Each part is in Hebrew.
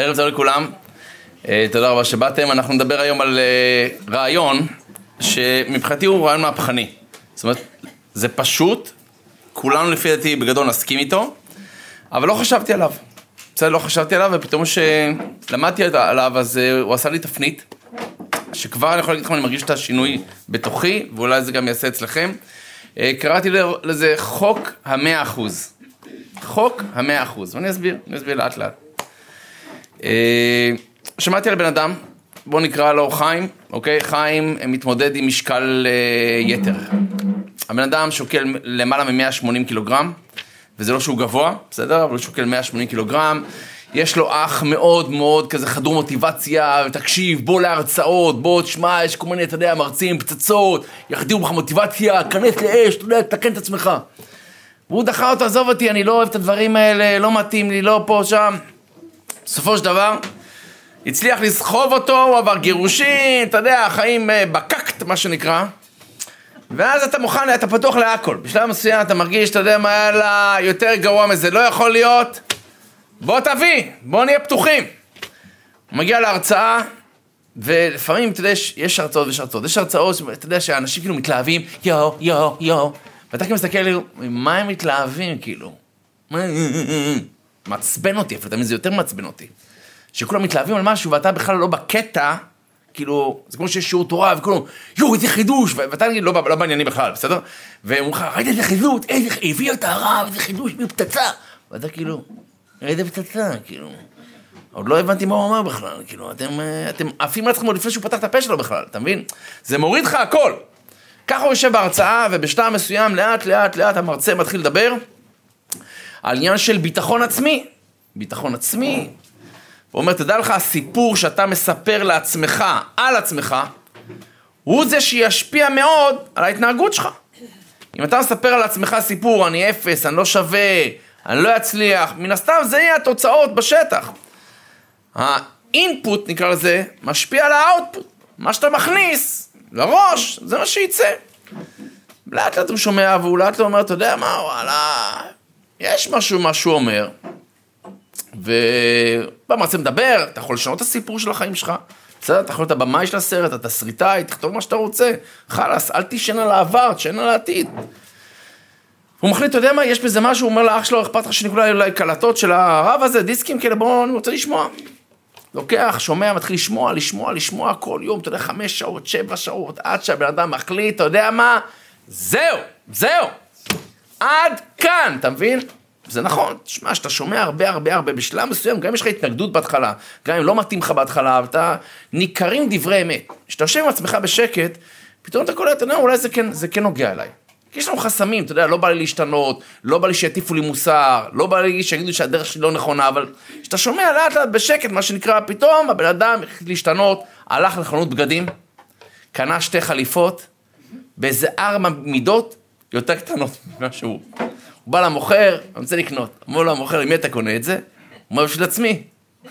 ערב טוב לכולם, אה, תודה רבה שבאתם. אנחנו נדבר היום על אה, רעיון שמבחינתי הוא רעיון מהפכני. זאת אומרת, זה פשוט, כולנו לפי דעתי בגדול נסכים איתו, אבל לא חשבתי עליו. בסדר, לא חשבתי עליו, ופתאום כשלמדתי עליו, אז אה, הוא עשה לי תפנית, שכבר אני יכול להגיד לכם, אני מרגיש את השינוי בתוכי, ואולי זה גם יעשה אצלכם. קראתי לזה חוק המאה אחוז. חוק המאה אחוז, ואני אסביר, אני אסביר לאט לאט. אה, שמעתי על בן אדם, בואו נקרא לו חיים, אוקיי? חיים מתמודד עם משקל אה, יתר. הבן אדם שוקל למעלה מ-180 קילוגרם, וזה לא שהוא גבוה, בסדר? אבל הוא שוקל 180 קילוגרם. יש לו אח מאוד מאוד כזה חדור מוטיבציה, תקשיב, בוא להרצאות, בוא תשמע, יש כל מיני, אתה יודע, מרצים, פצצות, יחדירו בך מוטיבציה, כנס לאש, אתה יודע, תקן את עצמך. והוא דחה אותו, עזוב אותי, אני לא אוהב את הדברים האלה, לא מתאים לי, לא פה, שם. בסופו של דבר, הצליח לסחוב אותו, הוא עבר גירושין, אתה יודע, חיים אה, בקקט, מה שנקרא. ואז אתה מוכן, אתה פתוח להכל. בשלב מסוים אתה מרגיש, אתה יודע מה, יאללה, יותר גרוע מזה לא יכול להיות. בוא תביא, בוא נהיה פתוחים. הוא מגיע להרצאה, ולפעמים, אתה יודע, יש, יש הרצאות ויש הרצאות. יש הרצאות, אתה יודע, שאנשים כאילו מתלהבים, יואו, יואו, יואו. ואתה כאילו מסתכל מה הם מתלהבים, כאילו? מעצבן אותי, אפילו תמיד זה יותר מעצבן אותי. שכולם מתלהבים על משהו ואתה בכלל לא בקטע, כאילו, זה כמו שיש שיעור תורה וכולם, יואו, איזה חידוש, ואתה נגיד, לא, לא בעניינים בכלל, בסדר? והם אומרים לך, ראית איזה חידוש, איזה, הביא את הרב, איזה חידוש, איזה פצצה. ואתה כאילו, איזה פצצה, כאילו. עוד לא הבנתי מה הוא אמר בכלל, כאילו, אתם, אתם עפים על עצמכם עוד לפני שהוא פתח את הפה שלו בכלל, אתה מבין? זה מוריד לך הכל. ככה הוא יושב בהרצאה, ובשלב מסוים, לאט לאט לאט המרצה מתחיל לדבר על עניין של ביטחון עצמי. ביטחון עצמי. הוא אומר, תדע לך, הסיפור שאתה מספר לעצמך, על עצמך, הוא זה שישפיע מאוד על ההתנהגות שלך. אם אתה מספר על עצמך סיפור, אני אפס, אני לא שווה, אני לא אצליח, מן הסתם זה יהיה התוצאות בשטח. האינפוט, נקרא לזה, משפיע על האוטפוט. מה שאתה מכניס, לראש, זה מה שיצא. לאט לאט הוא שומע, והוא לאט לאט אומר, אתה יודע מה, וואלה, יש משהו, מה שהוא אומר, ובמרצה מדבר, אתה יכול לשנות את הסיפור של החיים שלך. בסדר, אתה יכול להיות הבמאי של הסרט, התסריטאי, תכתוב מה שאתה רוצה. חלאס, אל תישן על העבר, תשן על העתיד. הוא מחליט, אתה יודע מה, יש בזה משהו, הוא אומר לאח שלו, אכפת לך שנקרא אולי קלטות של הרב הזה, דיסקים כאלה, בואו, אני רוצה לשמוע. לוקח, שומע, מתחיל לשמוע, לשמוע, לשמוע כל יום, אתה יודע, חמש שעות, שבע שעות, עד שהבן אדם מחליט, אתה יודע מה? זהו, זהו. עד כאן, אתה מבין? זה נכון, תשמע, שאתה שומע הרבה הרבה הרבה, בשלב מסוים, גם אם יש לך התנגדות בהתחלה, גם אם לא מתאים לך בהתחלה, אתה ניכרים דברי אמת. כשאתה יושב עם עצמך בשקט, פתאום אתה קולט, אתה יודע, אולי זה כן, זה כן נוגע אליי. כי יש לנו חסמים, אתה יודע, לא בא לי להשתנות, לא בא לי שיטיפו לי מוסר, לא בא לי שיגידו שהדרך שלי לא נכונה, אבל כשאתה שומע לאט לאט בשקט, מה שנקרא, פתאום הבן אדם החליט להשתנות, הלך לחנות בגדים, קנה שתי חליפות, באיזה ארבע מידות יותר קטנות ממה שהוא. הוא בא למוכר, אני רוצה לקנות. אמרו לו המוכר, למי אתה קונה את זה? הוא אומר, בשביל עצמי.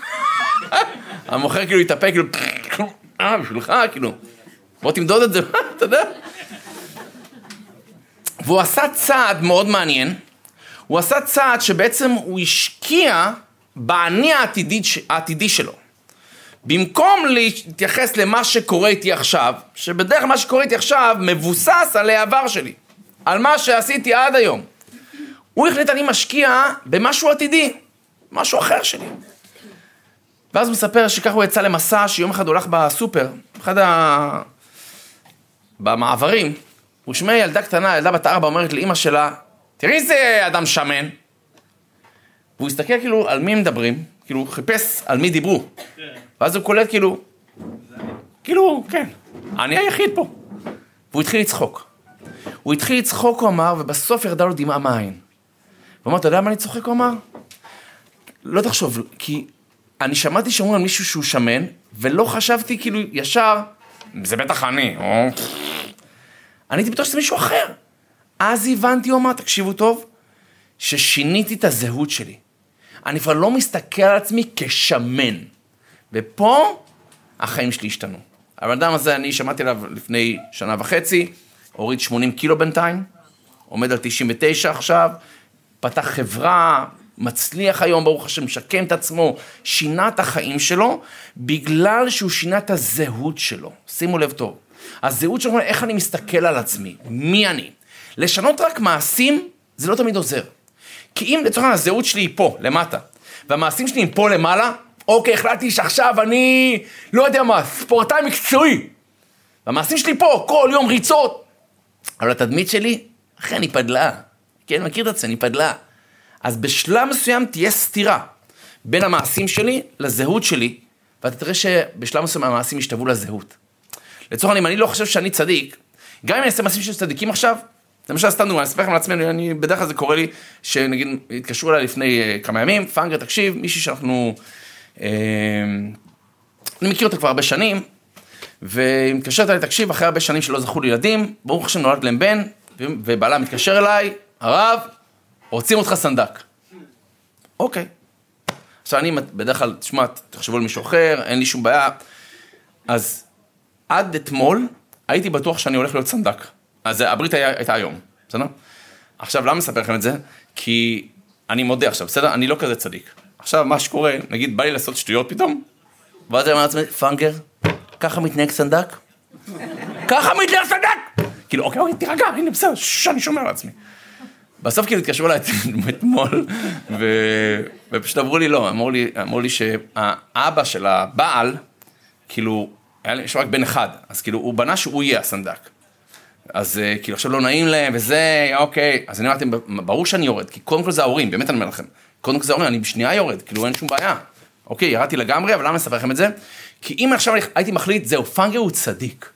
המוכר כאילו התאפק, כאילו, אה, בשבילך, כאילו. בוא תמדוד את זה, אתה יודע? והוא עשה צעד מאוד מעניין, הוא עשה צעד שבעצם הוא השקיע באני העתידי, העתידי שלו. במקום להתייחס למה שקורה איתי עכשיו, שבדרך כלל מה שקורה איתי עכשיו מבוסס על העבר שלי, על מה שעשיתי עד היום. הוא החליט אני משקיע במשהו עתידי, משהו אחר שלי. ואז הוא מספר שככה הוא יצא למסע שיום אחד הוא הלך בסופר, אחד ה... במעברים, הוא שומע ילדה קטנה, ילדה בת ארבע, אומרת לאימא שלה, תראי איזה אדם שמן. והוא הסתכל כאילו על מי מדברים, כאילו חיפש על מי דיברו. ואז הוא קולט כאילו, כאילו, כן, אני היחיד פה. והוא התחיל לצחוק. הוא התחיל לצחוק, הוא אמר, ובסוף ירדה לו דמעה מהעין. הוא אמר, אתה יודע מה אני צוחק? הוא אמר, לא תחשוב, כי אני שמעתי שאומרים על מישהו שהוא שמן, ולא חשבתי כאילו ישר, זה בטח אני, או... אני הייתי בטוח שזה מישהו אחר. אז הבנתי, הוא אמר, תקשיבו טוב, ששיניתי את הזהות שלי. אני כבר לא מסתכל על עצמי כשמן. ופה החיים שלי השתנו. הבן אדם הזה, אני שמעתי עליו לפני שנה וחצי, הוריד 80 קילו בינתיים, עומד על 99 עכשיו, פתח חברה, מצליח היום, ברוך השם, משקם את עצמו, שינה את החיים שלו, בגלל שהוא שינה את הזהות שלו. שימו לב טוב. הזהות שלו, איך אני מסתכל על עצמי, מי אני. לשנות רק מעשים, זה לא תמיד עוזר. כי אם לצורך העניין הזהות שלי היא פה, למטה, והמעשים שלי הם פה למעלה, אוקיי, החלטתי שעכשיו אני, לא יודע מה, ספורטאי מקצועי. והמעשים שלי פה, כל יום ריצות. אבל התדמית שלי, אחי, אני פדלה. כן, מכיר את עצמי, אני פדלה. אז בשלב מסוים תהיה סתירה בין המעשים שלי לזהות שלי, ואתה תראה שבשלב מסוים המעשים ישתוו לזהות. לצורך העניין, אם אני לא חושב שאני צדיק, גם אם אני אעשה מעשים של צדיקים עכשיו, למשל, סתם דוגמא, אני אספר לכם על עצמי, אני, בדרך כלל זה קורה לי, שנגיד, התקשרו אליי לפני uh, כמה ימים, פאנגר, תקשיב, מישהי שאנחנו, uh, אני מכיר אותה כבר הרבה שנים, והיא מתקשרת אליי, תקשיב, אחרי הרבה שנים שלא זכו לילדים, ברוך השם נולד להם בן, ובעלה מתקשר אליי, הרב, רוצים אותך סנדק. אוקיי. עכשיו אני בדרך כלל, תשמע, תחשבו על מישהו אחר, אין לי שום בעיה. אז עד אתמול הייתי בטוח שאני הולך להיות סנדק. אז הברית היה, הייתה היום, בסדר? עכשיו, למה אספר לכם את זה? כי אני מודה עכשיו, בסדר? אני לא כזה צדיק. עכשיו, מה שקורה, נגיד, בא לי לעשות שטויות פתאום, ואז אני אומר לעצמי, פאנגר, ככה מתנהג סנדק? ככה מתנהג סנדק! כאילו, אוקיי, אוקיי, תירגע, הנה, בסדר, ששש, אני שומר לעצמי. בסוף כאילו התקשרו אליי אתמול, ו... ופשוט אמרו לי לא, אמרו לי, לי שהאבא של הבעל, כאילו, היה לי, יש רק בן אחד, אז כאילו, הוא בנה שהוא יהיה הסנדק. אז אה, כאילו עכשיו לא נעים להם וזה, אוקיי, אז אני אמרתי, ברור שאני יורד, כי קודם כל זה ההורים, באמת אני אומר לכם, קודם כל זה ההורים, אני בשנייה יורד, כאילו אין שום בעיה. אוקיי, ירדתי לגמרי, אבל למה אספר לכם את זה? כי אם עכשיו הייתי מחליט, זהו, פאנגר הוא צדיק.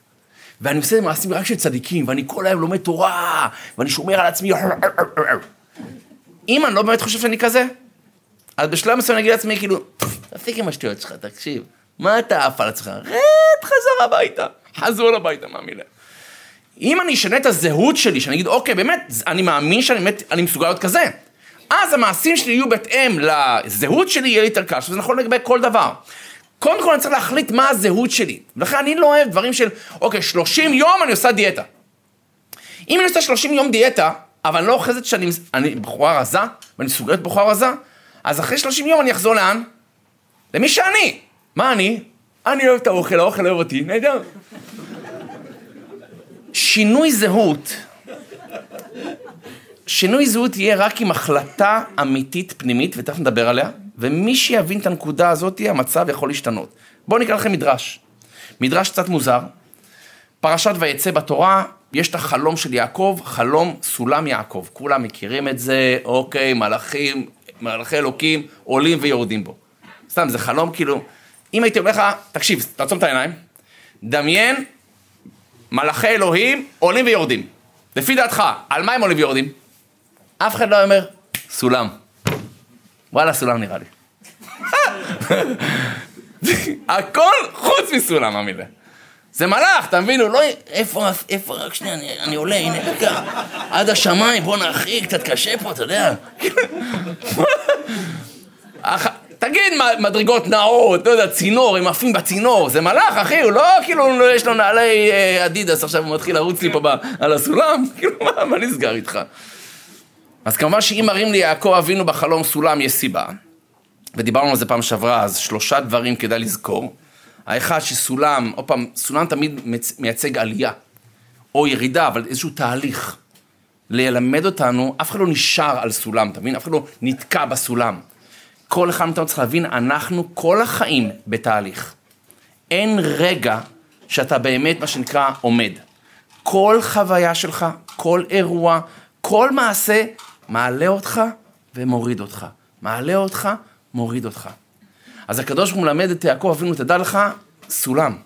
ואני עושה מעשים רק של צדיקים, ואני כל היום לומד תורה, ואני שומר על עצמי, אם אני לא באמת חושב שאני כזה, אז בשלב מסוים אני אגיד לעצמי, כאילו, תפסיק עם השטויות שלך, תקשיב, מה אתה עף על עצמך? רד חזר הביתה, חזור הביתה, מה מילה. אם אני אשנה את הזהות שלי, שאני אגיד, אוקיי, באמת, אני מאמין שאני באמת, אני מסוגל להיות כזה. אז המעשים שלי יהיו בהתאם לזהות שלי, יהיה לי יותר קל, שזה נכון לגבי כל דבר. קודם כל אני צריך להחליט מה הזהות שלי. ולכן אני לא אוהב דברים של, אוקיי, 30 יום אני עושה דיאטה. אם אני עושה 30 יום דיאטה, אבל אני לא אוחזת שאני אני בחורה רזה, ואני סוגרת בחורה רזה, אז אחרי 30 יום אני אחזור לאן? למי שאני. מה אני? אני אוהב את האוכל, האוכל אוהב אותי, נהדר. שינוי זהות, שינוי זהות יהיה רק עם החלטה אמיתית פנימית, ותכף נדבר עליה, ומי שיבין את הנקודה הזאת, המצב יכול להשתנות. בואו נקרא לכם מדרש. מדרש קצת מוזר. פרשת ויצא בתורה, יש את החלום של יעקב, חלום סולם יעקב. כולם מכירים את זה, אוקיי, מלאכים, מלאכי אלוקים, עולים ויורדים בו. סתם, זה חלום כאילו... אם הייתי אומר לך, תקשיב, תעצום את העיניים, דמיין מלאכי אלוהים עולים ויורדים. לפי דעתך, על מה הם עולים ויורדים? אף אחד לא אומר, סולם. וואלה, סולם נראה לי. הכל חוץ מסולם המילה. זה מלאך, אתה מבין? הוא לא... איפה, איפה, רק שנייה, אני, אני עולה, הנה, רגע, עד השמיים, בוא נרחיק, קצת קשה פה, אתה יודע. תגיד מדרגות נאות, לא יודע, צינור, הם עפים בצינור, זה מלאך, אחי, הוא לא כאילו, יש לו נעלי אה, אדידס, עכשיו הוא מתחיל לרוץ לי פה על הסולם, כאילו, מה, מה נסגר איתך? אז כמובן שאם מראים לי יעקב אבינו בחלום סולם, יש סיבה. ודיברנו על זה פעם שעברה, אז שלושה דברים כדאי לזכור. האחד שסולם, עוד פעם, סולם תמיד מייצג עלייה, או ירידה, אבל איזשהו תהליך. ללמד אותנו, אף אחד לא נשאר על סולם, אתה מבין? אף אחד לא נתקע בסולם. כל אחד מאיתנו צריך להבין, אנחנו כל החיים בתהליך. אין רגע שאתה באמת, מה שנקרא, עומד. כל חוויה שלך, כל אירוע, כל מעשה, מעלה אותך ומוריד אותך. מעלה אותך, מוריד אותך. אז הקדוש ברוך הוא מלמד את יעקב אבינו, תדע לך, סולם.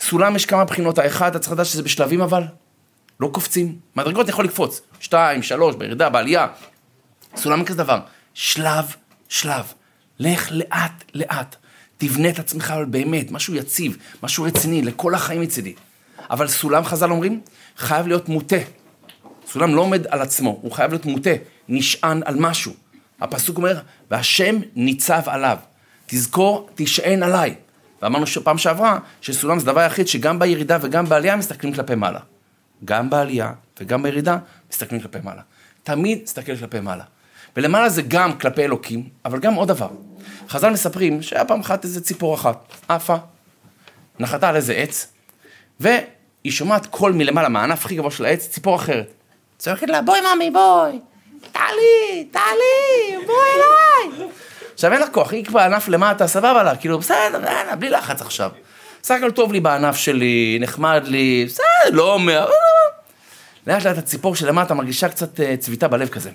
סולם יש כמה בחינות, האחד, אתה צריך לדעת שזה בשלבים אבל, לא קופצים. מדרגות יכול לקפוץ, שתיים, שלוש, בירידה, בעלייה. סולם כזה דבר, שלב, שלב. לך לאט לאט, תבנה את עצמך אבל באמת, משהו יציב, משהו רציני, לכל החיים מצידי. אבל סולם חז"ל אומרים, חייב להיות מוטה. סולם לא עומד על עצמו, הוא חייב להיות מוטה, נשען על משהו. הפסוק אומר, והשם ניצב עליו. תזכור, תשען עליי. ואמרנו פעם שעברה, שסולם זה דבר היחיד שגם בירידה וגם בעלייה מסתכלים כלפי מעלה. גם בעלייה וגם בירידה מסתכלים כלפי מעלה. תמיד תסתכל כלפי מעלה. ולמעלה זה גם כלפי אלוקים, אבל גם עוד דבר. חז"ל מספרים שהיה פעם אחת איזה ציפור אחת, עפה, נחתה על איזה עץ, והיא שומעת קול מלמעלה, מהענף הכי גבוה של העץ, ציפור אחרת. צועקת לה, בואי ממי, בואי, תעלי, תעלי, בואי אליי. עכשיו אין לה כוח, היא כבר ענף למטה, סבבה לה, כאילו, בסדר, יאללה, בלי לחץ עכשיו. בסך הכל טוב לי בענף שלי, נחמד לי, בסדר, לא אומר. לאט לאט הציפור שלמטה מרגישה קצת אה, צביטה בלב כזה.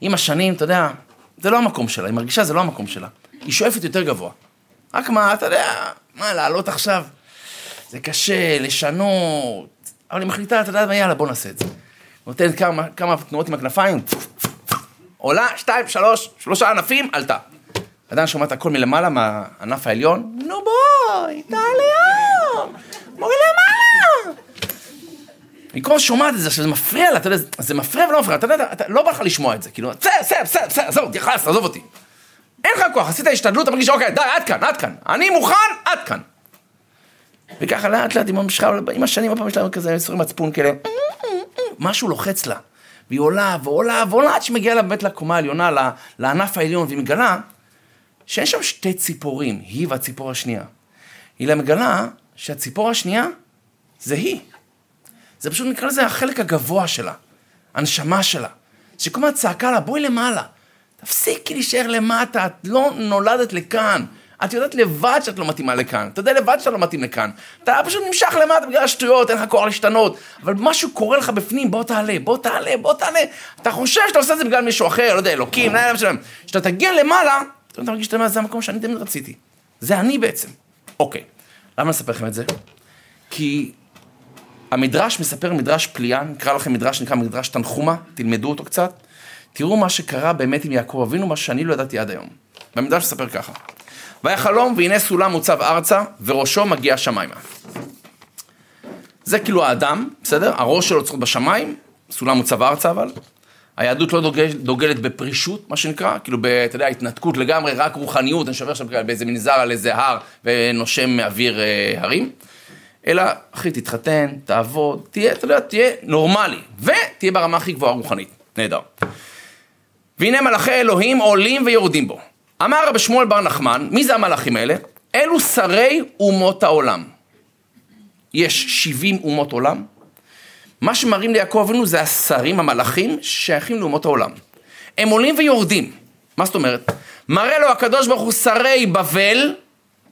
עם השנים, אתה יודע, זה לא המקום שלה, היא מרגישה זה לא המקום שלה. היא שואפת יותר גבוה. רק מה, אתה יודע, מה, לעלות עכשיו? זה קשה, לשנות. אבל היא מחליטה, אתה יודע יאללה, בוא נעשה את זה. נותנת כמה, כמה תנועות עם הכנפיים, עולה, שתיים, שלוש, שלושה ענפים, עלתה. עדיין שומעת הכל מלמעלה, מהענף העליון, נו בואי, תעלי היום, בואי למעלה. היא כל הזמן שומעת את זה, שזה מפריע לה, אתה יודע, זה מפריע ולא מפריע, אתה יודע, לא בא לך לשמוע את זה, כאילו, בסדר, בסדר, בסדר, בסדר, עזוב, תכעס, עזוב אותי. אין לך כוח, עשית השתדלות, אתה מרגיש, אוקיי, די, עד כאן, עד כאן, אני מוכן, עד כאן. וככה לאט לאט עם המשכה, עם השנים, הפעם יש לה כזה מסורים מצפון כאלה, משהו לוחץ לה. והיא עולה ועולה ועולה עד שהיא מגיעה לה באמת לקומה העליונה, לענף העליון, והיא מגלה שאין שם שתי ציפורים, היא והציפור השנייה. היא מגלה שהציפור השנייה זה היא. זה פשוט נקרא לזה החלק הגבוה שלה, הנשמה שלה. שכל הזמן צעקה לה, בואי למעלה, תפסיקי להישאר למטה, את לא נולדת לכאן. את יודעת לבד שאת לא מתאימה לכאן, אתה יודע לבד שאתה לא מתאים לכאן. אתה פשוט נמשך למטה בגלל השטויות, אין לך כוח להשתנות, אבל משהו קורה לך בפנים, בוא תעלה, בוא תעלה, בוא תעלה. אתה חושב שאתה עושה את זה בגלל מישהו אחר, לא יודע, אלוקים, לא יודע, משלם. כשאתה תגיע למעלה, אתה מרגיש שאתה אומר, זה המקום שאני תמיד רציתי. זה אני בעצם. אוקיי, למה לספר לכם את זה? כי המדרש מספר מדרש פליאה, נקרא לכם מדרש שנקרא מדרש תנחומה, תלמדו אותו קצת. תראו מה שקרה באמת עם יעקב אבינו, מה שאני לא ידעתי עד היום. במדרש מספר ככה. והיה חלום והנה סולם מוצב ארצה וראשו מגיע שמיימה. זה כאילו האדם, בסדר? הראש שלו צריך בשמיים, סולם מוצב ארצה אבל. היהדות לא דוגל, דוגלת בפרישות, מה שנקרא, כאילו, ב, אתה יודע, התנתקות לגמרי, רק רוחניות, אני שובר עכשיו באיזה מנזר על איזה הר ונושם אוויר אה, הרים. אלא, אחי, תתחתן, תעבוד, תהיה, אתה יודע, תהיה נורמלי, ותהיה ברמה הכי גבוהה רוחנית. נהדר. והנה מלאכי אלוהים עולים ויורדים בו. אמר רבי שמואל בר נחמן, מי זה המלאכים האלה? אלו שרי אומות העולם. יש 70 אומות עולם. מה שמראים ליעקב אבינו זה השרים, המלאכים, שייכים לאומות העולם. הם עולים ויורדים. מה זאת אומרת? מראה לו הקדוש ברוך הוא שרי בבל,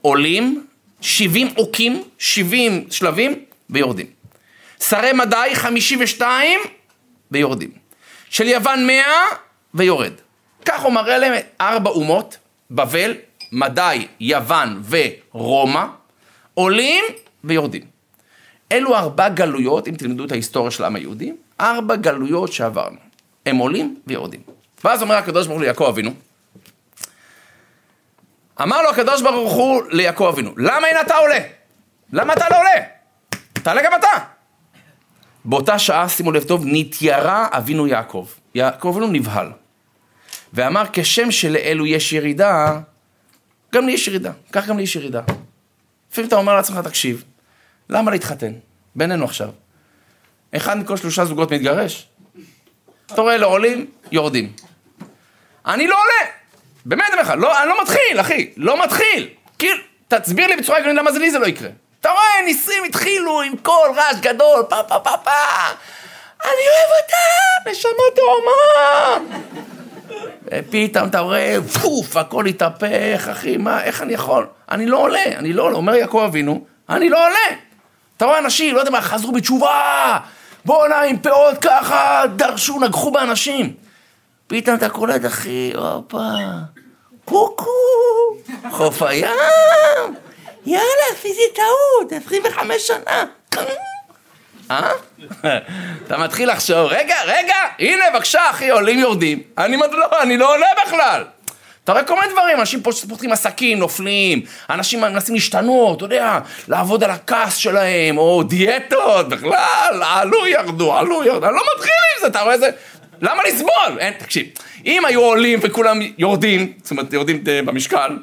עולים, 70 עוקים, 70 שלבים, ויורדים. שרי מדי, 52, ויורדים. של יוון 100, ויורד. כך הוא מראה להם ארבע אומות, בבל, מדי, יוון ורומא, עולים ויורדים. אלו ארבע גלויות, אם תלמדו את ההיסטוריה של העם היהודי, ארבע גלויות שעברנו. הם עולים ויורדים. ואז אומר הקדוש ברוך הוא ליעקב אבינו, אמר לו הקדוש ברוך הוא ליעקב אבינו, למה אין אתה עולה? למה אתה לא עולה? תעלה גם אתה. באותה שעה, שימו לב טוב, נתיירה אבינו יעקב. יעקב אבינו נבהל. ואמר, כשם שלאלו יש ירידה, גם לי יש ירידה. כך גם לי יש ירידה. לפעמים אתה אומר לעצמך, תקשיב, למה להתחתן? בינינו עכשיו. אחד מכל שלושה זוגות מתגרש. אתה רואה, לא עולים, יורדים. אני לא עולה. באמת, אני אומר לך, לא, אני לא מתחיל, אחי. לא מתחיל. כאילו, תסביר לי בצורה הגיונית למה זה לי זה לא יקרה. אתה רואה, ניסים התחילו עם קול רעש גדול, פה פה פה פה. אני אוהב אותה, נשמה תאומה. ופתאום אתה רואה, פוף, הכל התהפך, אחי, מה, איך אני יכול? אני לא עולה, אני לא עולה. אומר יעקב אבינו, אני לא עולה. אתה רואה אנשים, לא יודע מה, חזרו בתשובה, בואנה עם פאות ככה, דרשו, נגחו באנשים. פתאום אתה קולט, אחי, הופה, קוקו, חוף הים, יאללה, עשיתי טעות, 25 שנה. אה? אתה מתחיל לחשוב, רגע, רגע, הנה, בבקשה, אחי, עולים יורדים. אני לא, אני לא עולה בכלל. אתה רואה כל מיני דברים, אנשים פותחים עסקים, נופלים, אנשים מנסים להשתנות, אתה יודע, לעבוד על הכעס שלהם, או דיאטות, בכלל, עלו, ירדו, עלו, ירדו, אני לא מתחיל עם זה, אתה רואה איזה... למה לסבול? אין, תקשיב, אם היו עולים וכולם יורדים, זאת אומרת, יורדים אה, במשקל,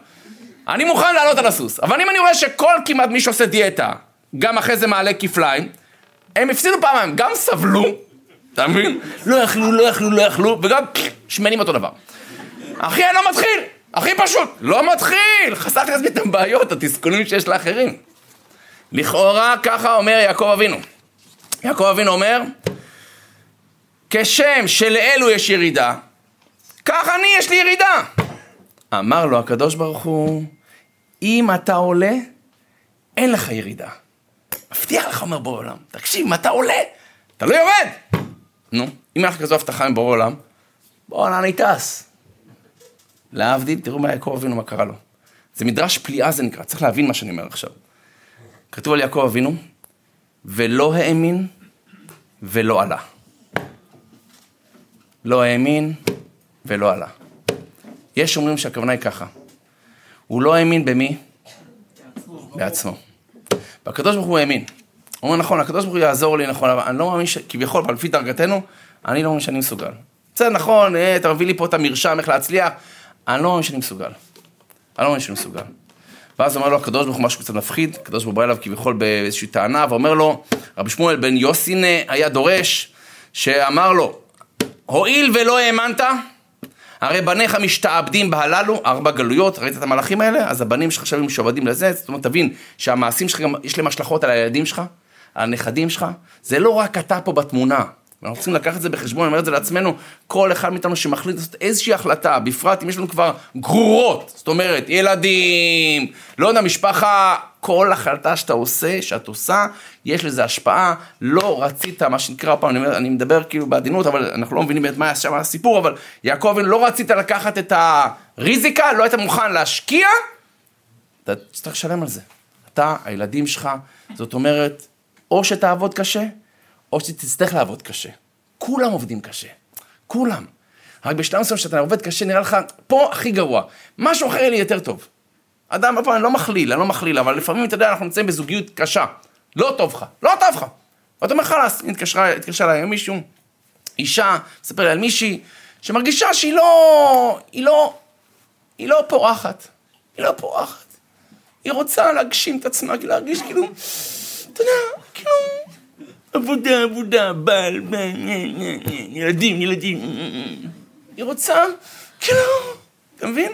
אני מוכן לעלות על הסוס. אבל אם אני רואה שכל כמעט מי שעושה דיאטה, גם אחרי זה מעלה כפליים, הם הפסידו פעמיים, גם סבלו, אתה מבין? לא יכלו, לא יכלו, לא יכלו, וגם שמנים אותו דבר. אחי, אני לא מתחיל, הכי פשוט, לא מתחיל, חסכתי לעצמי את הבעיות, התסכולים שיש לאחרים. לכאורה ככה אומר יעקב אבינו. יעקב אבינו אומר, כשם שלאלו יש ירידה, כך אני יש לי ירידה. אמר לו הקדוש ברוך הוא, אם אתה עולה, אין לך ירידה. מבטיח לך, אומר בורא עולם, תקשיב, אם אתה עולה, אתה לא יורד. נו, אם אין לך כזו הבטחה מבורא עולם, בואנה, אני טס. להבדיל, תראו מה יעקב אבינו, מה קרה לו. זה מדרש פליאה זה נקרא, צריך להבין מה שאני אומר עכשיו. כתוב על יעקב אבינו, ולא האמין ולא עלה. לא האמין ולא עלה. יש אומרים שהכוונה היא ככה, הוא לא האמין במי? בעצמו. בעצמו. והקדוש ברוך הוא האמין. הוא אומר, נכון, הקדוש ברוך הוא יעזור לי, נכון, אבל אני לא מאמין, ש... כביכול, לפי דרגתנו, אני לא מאמין שאני מסוגל. בסדר, נכון, אה, אתה מביא לי פה את המרשם, איך להצליח, אני לא מאמין שאני מסוגל. אני לא מאמין שאני מסוגל. ואז אומר לו הקדוש ברוך הוא משהו קצת מפחיד, הקדוש ברוך הוא בא אליו כביכול באיזושהי טענה, ואומר לו, רבי שמואל בן יוסין היה דורש, שאמר לו, הואיל ולא האמנת, הרי בניך משתעבדים בהללו, ארבע גלויות, ראית את המלאכים האלה? אז הבנים שלך עכשיו משועבדים לזה, זאת אומרת, תבין שהמעשים שלך גם, יש להם השלכות על הילדים שלך, על הנכדים שלך, זה לא רק אתה פה בתמונה. אנחנו צריכים לקחת את זה בחשבון, אני אומר את זה לעצמנו, כל אחד מאיתנו שמחליט לעשות איזושהי החלטה, בפרט אם יש לנו כבר גרורות, זאת אומרת, ילדים, לא יודע, משפחה, כל החלטה שאתה עושה, שאת עושה, יש לזה השפעה, לא רצית, מה שנקרא, פעם, אני, אני מדבר כאילו בעדינות, אבל אנחנו לא מבינים באמת מה היה הסיפור, אבל יעקב, לא רצית לקחת את הריזיקה, לא היית מוכן להשקיע, אתה צריך לשלם על זה. אתה, הילדים שלך, זאת אומרת, או שתעבוד קשה, או שתצטרך לעבוד קשה. כולם עובדים קשה. כולם. רק בשלב מסוים שאתה עובד קשה, נראה לך, פה הכי גרוע. משהו אחר יהיה לי יותר טוב. אדם, אני לא מכליל, אני לא מכליל, אבל לפעמים, אתה יודע, אנחנו נמצאים בזוגיות קשה. לא טוב לך, לא טוב לך. ואתה אומר, חלאס, התקשרה, אליי מישהו, אישה, מספר לי על מישהי, שמרגישה שהיא לא, היא לא, היא לא פורחת. היא לא פורחת. היא רוצה להגשים את עצמה, להרגיש כאילו, אתה יודע, כאילו... עבודה, עבודה, בעל, ילדים, ילדים. היא רוצה, כאילו, אתה מבין?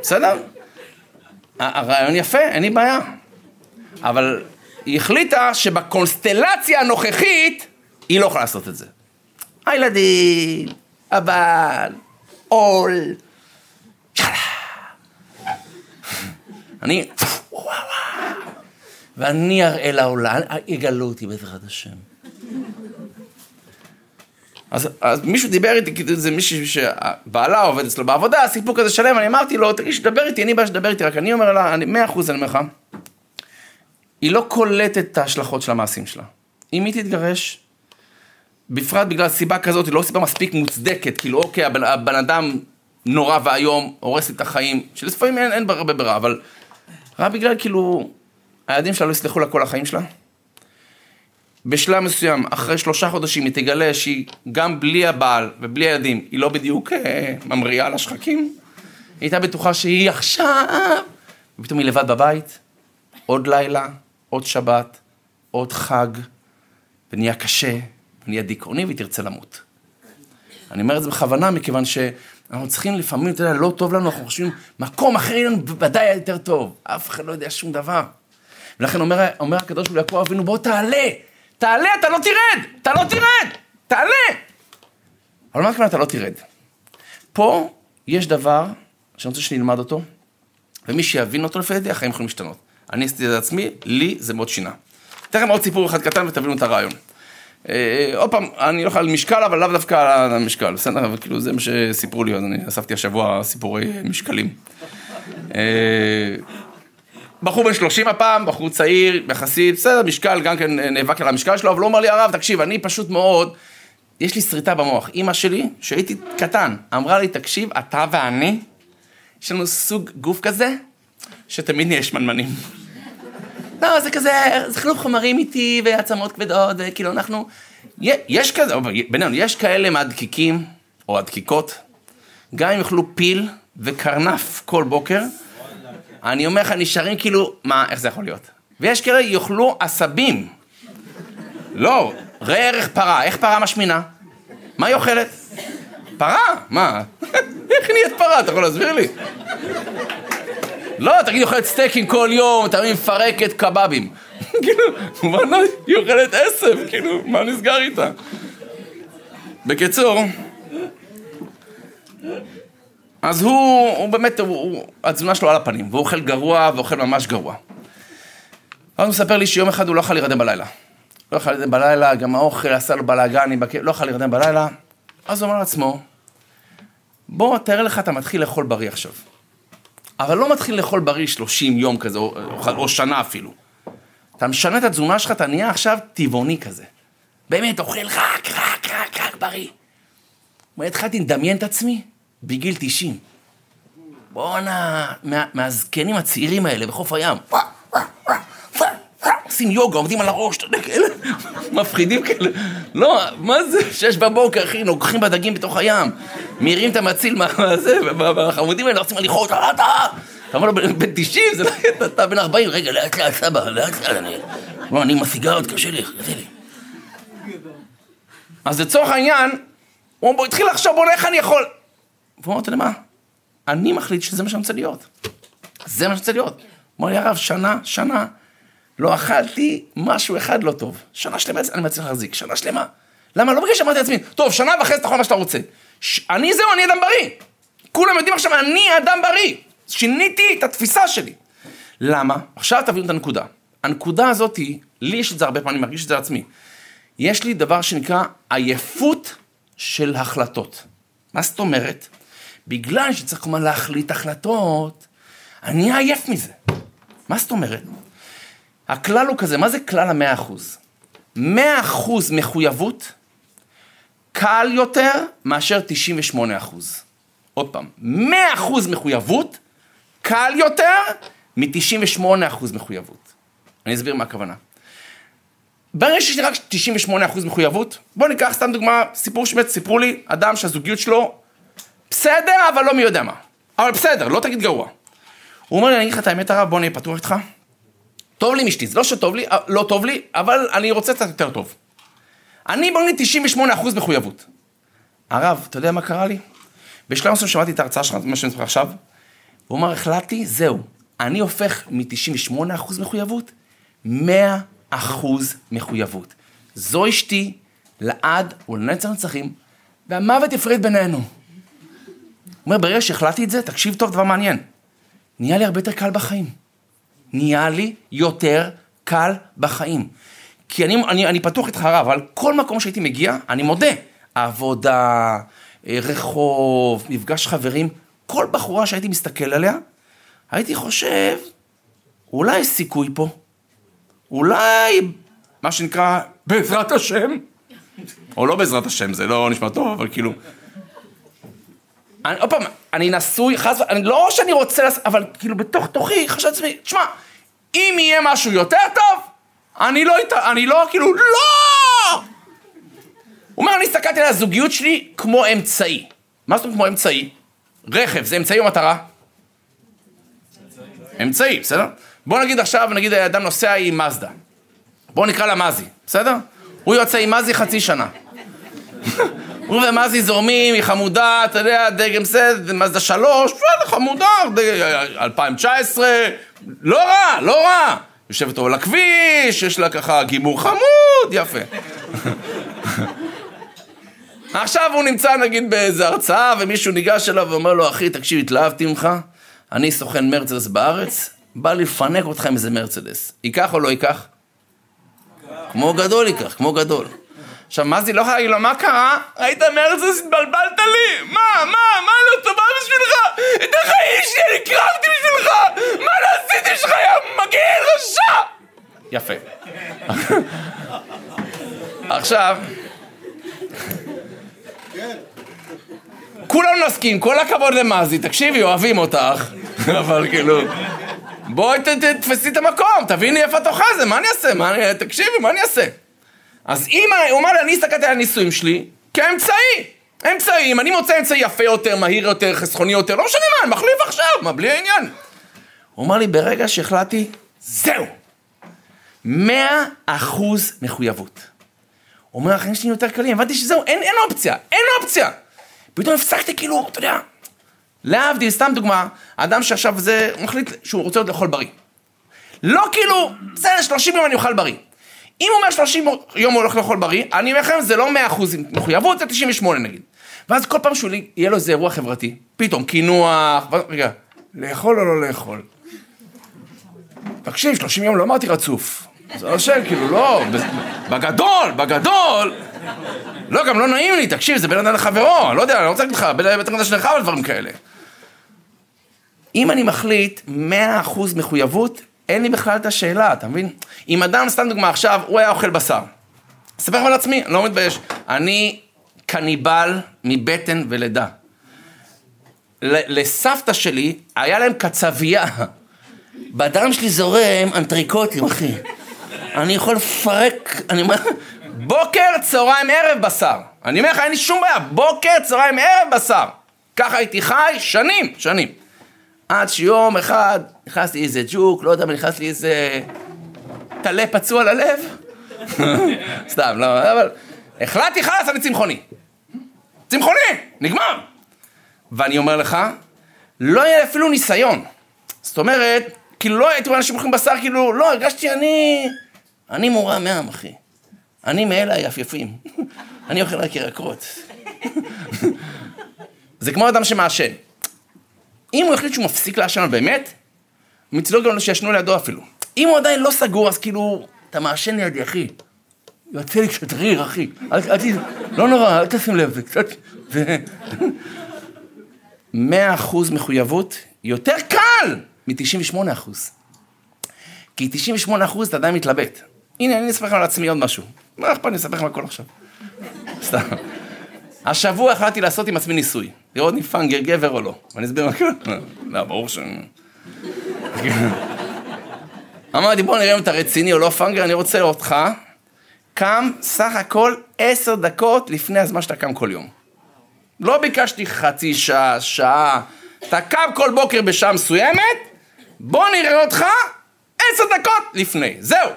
בסדר? הרעיון יפה, אין לי בעיה. אבל היא החליטה שבקונסטלציה הנוכחית, היא לא יכולה לעשות את זה. הילדים, הבעל, עול, יאללה. אני... ואני אראה לעולם, יגלו אותי בעזרת השם. אז, אז מישהו דיבר איתי, כאילו זה מישהו שבעלה עובד אצלו בעבודה, סיפור כזה שלם, אני אמרתי לו, תגיד, שתדבר איתי, לי בעיה שתדבר איתי, רק אני אומר לה, מאה אחוז אני אומר לך, היא לא קולטת את ההשלכות של המעשים שלה. אם היא תתגרש, בפרט בגלל סיבה כזאת, היא לא סיבה מספיק מוצדקת, כאילו אוקיי, הבן, הבן אדם נורא ואיום, הורס לי את החיים, שלפעמים אין, אין הרבה ברירה, אבל רק בגלל כאילו הילדים שלה לא יסלחו לה כל החיים שלה. בשלב מסוים, אחרי שלושה חודשים, היא תגלה שהיא גם בלי הבעל ובלי הילדים, היא לא בדיוק אה, ממריאה על השחקים. היא הייתה בטוחה שהיא עכשיו, ופתאום היא לבד בבית, עוד לילה, עוד שבת, עוד חג, ונהיה קשה, ונהיה דיכאוני, והיא תרצה למות. אני אומר את זה בכוונה, מכיוון שאנחנו צריכים לפעמים, אתה יודע, לא טוב לנו, אנחנו חושבים, מקום אחר יהיה לנו ודאי יותר טוב. אף אחד לא יודע שום דבר. ולכן אומר, אומר הקדוש ברוך הוא ליעקב אבינו, בוא תעלה, תעלה, אתה לא תרד, אתה לא תרד, תעלה. אבל מה הכוונה אתה לא תרד? פה יש דבר שאני רוצה שנלמד אותו, ומי שיבין אותו לפי ידי, החיים יכולים להשתנות. אני עשיתי את זה לעצמי, לי זה מאוד שינה. אתן לכם עוד סיפור אחד קטן ותבינו את הרעיון. אה, עוד פעם, אני לא יכול על משקל, אבל לאו דווקא על המשקל, בסדר? אבל כאילו זה מה שסיפרו לי, אז אני אספתי השבוע סיפורי משקלים. אה, בחור בן 30 הפעם, בחור צעיר, יחסית, בסדר, משקל, גם כן נאבק על המשקל שלו, אבל הוא אמר לי, הרב, תקשיב, אני פשוט מאוד, יש לי שריטה במוח. אימא שלי, שהייתי קטן, אמרה לי, תקשיב, אתה ואני, יש לנו סוג גוף כזה, שתמיד נהיה שמנמנים. לא, זה כזה, זה חינוך חומרים איתי, ועצמות כבדות, וכאילו אנחנו... יש כזה, בינינו, יש כאלה מהדקיקים, או הדקיקות, גם אם יאכלו פיל וקרנף כל בוקר, אני אומר לך, נשארים כאילו, מה, איך זה יכול להיות? ויש כאלה יאכלו עשבים. לא, ראה ערך פרה, איך פרה משמינה? מה היא אוכלת? פרה? מה? איך נהיית פרה? אתה יכול להסביר לי? לא, תגיד, אוכלת סטייקים כל יום, תמיד מפרקת קבבים. כאילו, מה, היא אוכלת עשב, כאילו, מה נסגר איתה? בקיצור, אז הוא, הוא באמת, הוא, הוא, התזונה שלו על הפנים, והוא אוכל גרוע ואוכל ממש גרוע. אז הוא מספר לי שיום אחד הוא לא יכול להירדם בלילה. לא יכול להירדם בלילה, גם האוכל עשה לו בלאגן, לא יכול להירדם בלילה. אז הוא אמר לעצמו, בוא, תאר לך, אתה מתחיל לאכול בריא עכשיו. אבל לא מתחיל לאכול בריא 30 יום כזה, או, או, שנה אפילו. אתה משנה את התזונה שלך, אתה נהיה עכשיו טבעוני כזה. באמת, אוכל רק, רק, רק, רק בריא. התחלתי לדמיין את עצמי בגיל 90. בואנה, מה, מהזקנים הצעירים האלה בחוף הים. עושים יוגה, עומדים על הראש, אתה יודע, כאלה, מפחידים כאלה. לא, מה זה? שש בבוקר, אחי, נוגחים בדגים בתוך הים. מעירים את המציל מהזה, והחמודים האלה עושים הליכות, אתה, אתה. אתה אומר לו, בן 90, זה לא, אתה בן 40, רגע, לאט לאט, סבא, לאט לאט, אני... לא, אני עם הסיגרות, קשה לי, קשה לי. אז לצורך העניין, הוא התחיל לחשוב, בוא, איך אני יכול? והוא אמר, אתה יודע מה? אני מחליט שזה מה שאני רוצה להיות. זה מה שאני רוצה להיות. אמר לי הרב, שנה, שנה, לא אכלתי משהו אחד לא טוב. שנה שלמה אני מצליח להחזיק, שנה שלמה. למה? לא בגלל שאמרתי לעצמי, טוב, שנה ואחרי זה תאכל מה שאתה רוצה. ש... אני זהו, אני אדם בריא. כולם יודעים עכשיו, אני אדם בריא. שיניתי את התפיסה שלי. למה? עכשיו תבינו את הנקודה. הנקודה הזאת היא, לי יש את זה הרבה פעמים, אני מרגיש את זה לעצמי. יש לי דבר שנקרא עייפות של החלטות. מה זאת אומרת? בגלל שצריך כלומר להחליט החלטות, אני עייף מזה. מה זאת אומרת? הכלל הוא כזה, מה זה כלל המאה אחוז? מאה אחוז מחויבות קל יותר מאשר 98 אחוז. עוד פעם, מאה אחוז מחויבות קל יותר מ-98 אחוז מחויבות. אני אסביר מה הכוונה. ברגע שיש לי רק 98% מחויבות, בואו ניקח סתם דוגמה, סיפור שבאמת סיפרו לי, אדם שהזוגיות שלו בסדר, אבל לא מי יודע מה. אבל בסדר, לא תגיד גרוע. הוא אומר לי, אני אגיד לך את האמת הרב, בוא נהיה פתוח איתך. טוב לי עם אשתי, זה לא שטוב לי, אה, לא טוב לי, אבל אני רוצה קצת יותר טוב. אני נגיד 98% מחויבות. הרב, אתה יודע מה קרה לי? בשלב מסוים שמעתי את ההרצאה שלך, מה שאני מספר עכשיו, הוא אמר, החלטתי, זהו, אני הופך מ-98% מחויבות, 100 אחוז מחויבות. זו אשתי, לעד ולנצח נצחים, והמוות יפריד בינינו. אומר, ברגע שהחלטתי את זה, תקשיב טוב, דבר מעניין. נהיה לי הרבה יותר קל בחיים. נהיה לי יותר קל בחיים. כי אני, אני, אני פתוח איתך רב, אבל כל מקום שהייתי מגיע, אני מודה. עבודה, אה, רחוב, מפגש חברים, כל בחורה שהייתי מסתכל עליה, הייתי חושב, אולי יש סיכוי פה. אולי, מה שנקרא, בעזרת השם, או לא בעזרת השם, זה לא נשמע טוב, אבל כאילו... אני, עוד פעם, אני נשוי, חס וחלילה, לא שאני רוצה, לס... אבל כאילו בתוך תוכי חשבתי לעצמי, תשמע, אם יהיה משהו יותר טוב, אני לא, אני לא, כאילו, לא! הוא אומר, אני הסתכלתי על הזוגיות שלי כמו אמצעי. מה זאת אומרת כמו אמצעי? רכב, זה אמצעי או מטרה? אמצעי, בסדר? בוא נגיד עכשיו, נגיד אדם נוסע עם מזדה. בוא נקרא לה מזי, בסדר? הוא יוצא עם מזי חצי שנה. הוא ומזי זורמים, היא חמודה, אתה יודע, דגם סד, מזדה שלוש, חמודה, 2019, לא רע, לא רע. יושבת על הכביש, יש לה ככה גימור חמוד, יפה. עכשיו הוא נמצא נגיד באיזה הרצאה ומישהו ניגש אליו ואומר לו, אחי, תקשיב, התלהבתי ממך, אני סוכן מרצדס בארץ, בא לפנק אותך עם איזה מרצדס. ייקח או לא ייקח? כמו גדול ייקח, כמו גדול. עכשיו, מה זה, לא יכולה להגיד לו, מה קרה? ראית מרצדס, התבלבלת לי? מה, מה, מה לא טובה בשבילך? את החיים שלי אני הקרבתי בשבילך! מה לא עשיתי בשבילך, יא מגעיל רשע! יפה. עכשיו... כולנו נסכים, כל הכבוד למאזי, תקשיבי, אוהבים אותך, אבל כאילו... בואי תתפסי את המקום, תביני איפה את אוחזת, מה אני אעשה? תקשיבי, מה אני אעשה? אז אם הוא אמר לי, אני הסתכלתי על הנישואים שלי כאמצעי. אמצעי, אם אני מוצא אמצעי יפה יותר, מהיר יותר, חסכוני יותר, לא משנה מה, אני מחליף עכשיו, מה, בלי העניין. הוא אמר לי, ברגע שהחלטתי, זהו. מאה אחוז מחויבות. הוא אומר, החיים שלי יותר קלים, הבנתי שזהו, אין, אין אופציה, אין אופציה. פתאום הפסקתי כאילו, אתה יודע, להבדיל, סתם דוגמה, אדם שעכשיו זה, הוא מחליט שהוא רוצה עוד לאכול בריא. לא כאילו, בסדר, 30 יום אני אוכל בריא. אם הוא אומר 30 יום הוא הולך לאכול בריא, אני אומר לכם, זה לא 100% מחויבות, זה 98 נגיד. ואז כל פעם שהוא יהיה לו איזה אירוע חברתי, פתאום קינוח, רגע, לאכול או לא לאכול? תקשיב, 30 יום לא אמרתי רצוף. זה לא שאלה, כאילו, לא, בגדול, בגדול. לא, גם לא נעים לי, תקשיב, זה בין אדם לחברו, לא יודע, אני לא רוצה להגיד לך, בטח אתה שלך על דברים כאלה. אם אני מחליט 100% מחויבות, אין לי בכלל את השאלה, אתה מבין? אם אדם, סתם דוגמה, עכשיו, הוא היה אוכל בשר. אספר לך על עצמי, אני לא מתבייש. אני קניבל מבטן ולידה. לסבתא שלי, היה להם קצבייה. בדם שלי זורם אנטריקוטים, אחי. אני יכול לפרק, אני אומר, בוקר, צהריים, ערב בשר. אני אומר לך, אין לי שום בעיה, בוקר, צהריים, ערב בשר. ככה הייתי חי שנים, שנים. עד שיום אחד נכנס לי איזה ג'וק, לא יודע מה נכנס לי איזה טלה פצוע ללב. סתם, לא, אבל החלטתי חלאס, אני צמחוני. צמחוני, נגמר. ואני אומר לך, לא יהיה אפילו ניסיון. זאת אומרת, כאילו לא הייתי רואה אנשים אוכלים בשר, כאילו, לא, הרגשתי אני... אני מורה מעם, אחי. אני מאלה היפיפים. אני אוכל רק ירקות. זה כמו אדם שמעשן. אם הוא החליט שהוא מפסיק לעשן באמת, מצדו גם לא שישנו לידו אפילו. אם הוא עדיין לא סגור, אז כאילו, אתה מעשן לידי, אחי. יוצא לי קצת ריר, אחי. אל, אל, לא נורא, אל תשים לב, זה קצת... מאה אחוז מחויבות יותר קל מ-98 אחוז. כי 98 אחוז אתה עדיין מתלבט. הנה, אני אספר לכם על עצמי עוד משהו. מה אכפת לי לספר לכם הכל עכשיו? סתם. השבוע החלטתי לעשות עם עצמי ניסוי. לראות אם פאנגר גבר או לא. ואני אסביר מה קרה. לא, ברור ש... אמרתי, בוא נראה אם אתה רציני או לא פאנגר, אני רוצה אותך. קם סך הכל עשר דקות לפני הזמן שאתה קם כל יום. לא ביקשתי חצי שעה, שעה. אתה קם כל בוקר בשעה מסוימת, בוא נראה אותך עשר דקות לפני. זהו.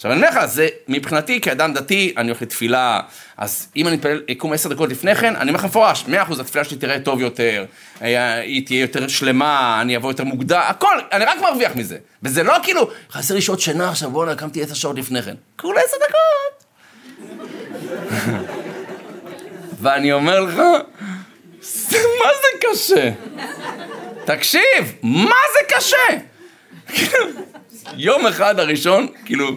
עכשיו אני אומר לך, זה מבחינתי כאדם דתי, אני הולך לתפילה, אז אם אני אתפלל, אקום עשר דקות לפני כן, אני אומר לך מפורש, מאה אחוז, התפילה שלי תראה טוב יותר, אה, היא תהיה יותר שלמה, אני אבוא יותר מוקדם, הכל, אני רק מרוויח מזה. וזה לא כאילו, חסר לי שעות שינה עכשיו, בואנה, קמתי עשר שעות לפני כן. כולה עשר דקות. ואני אומר לך, מה זה קשה? תקשיב, מה זה קשה? יום אחד הראשון, כאילו,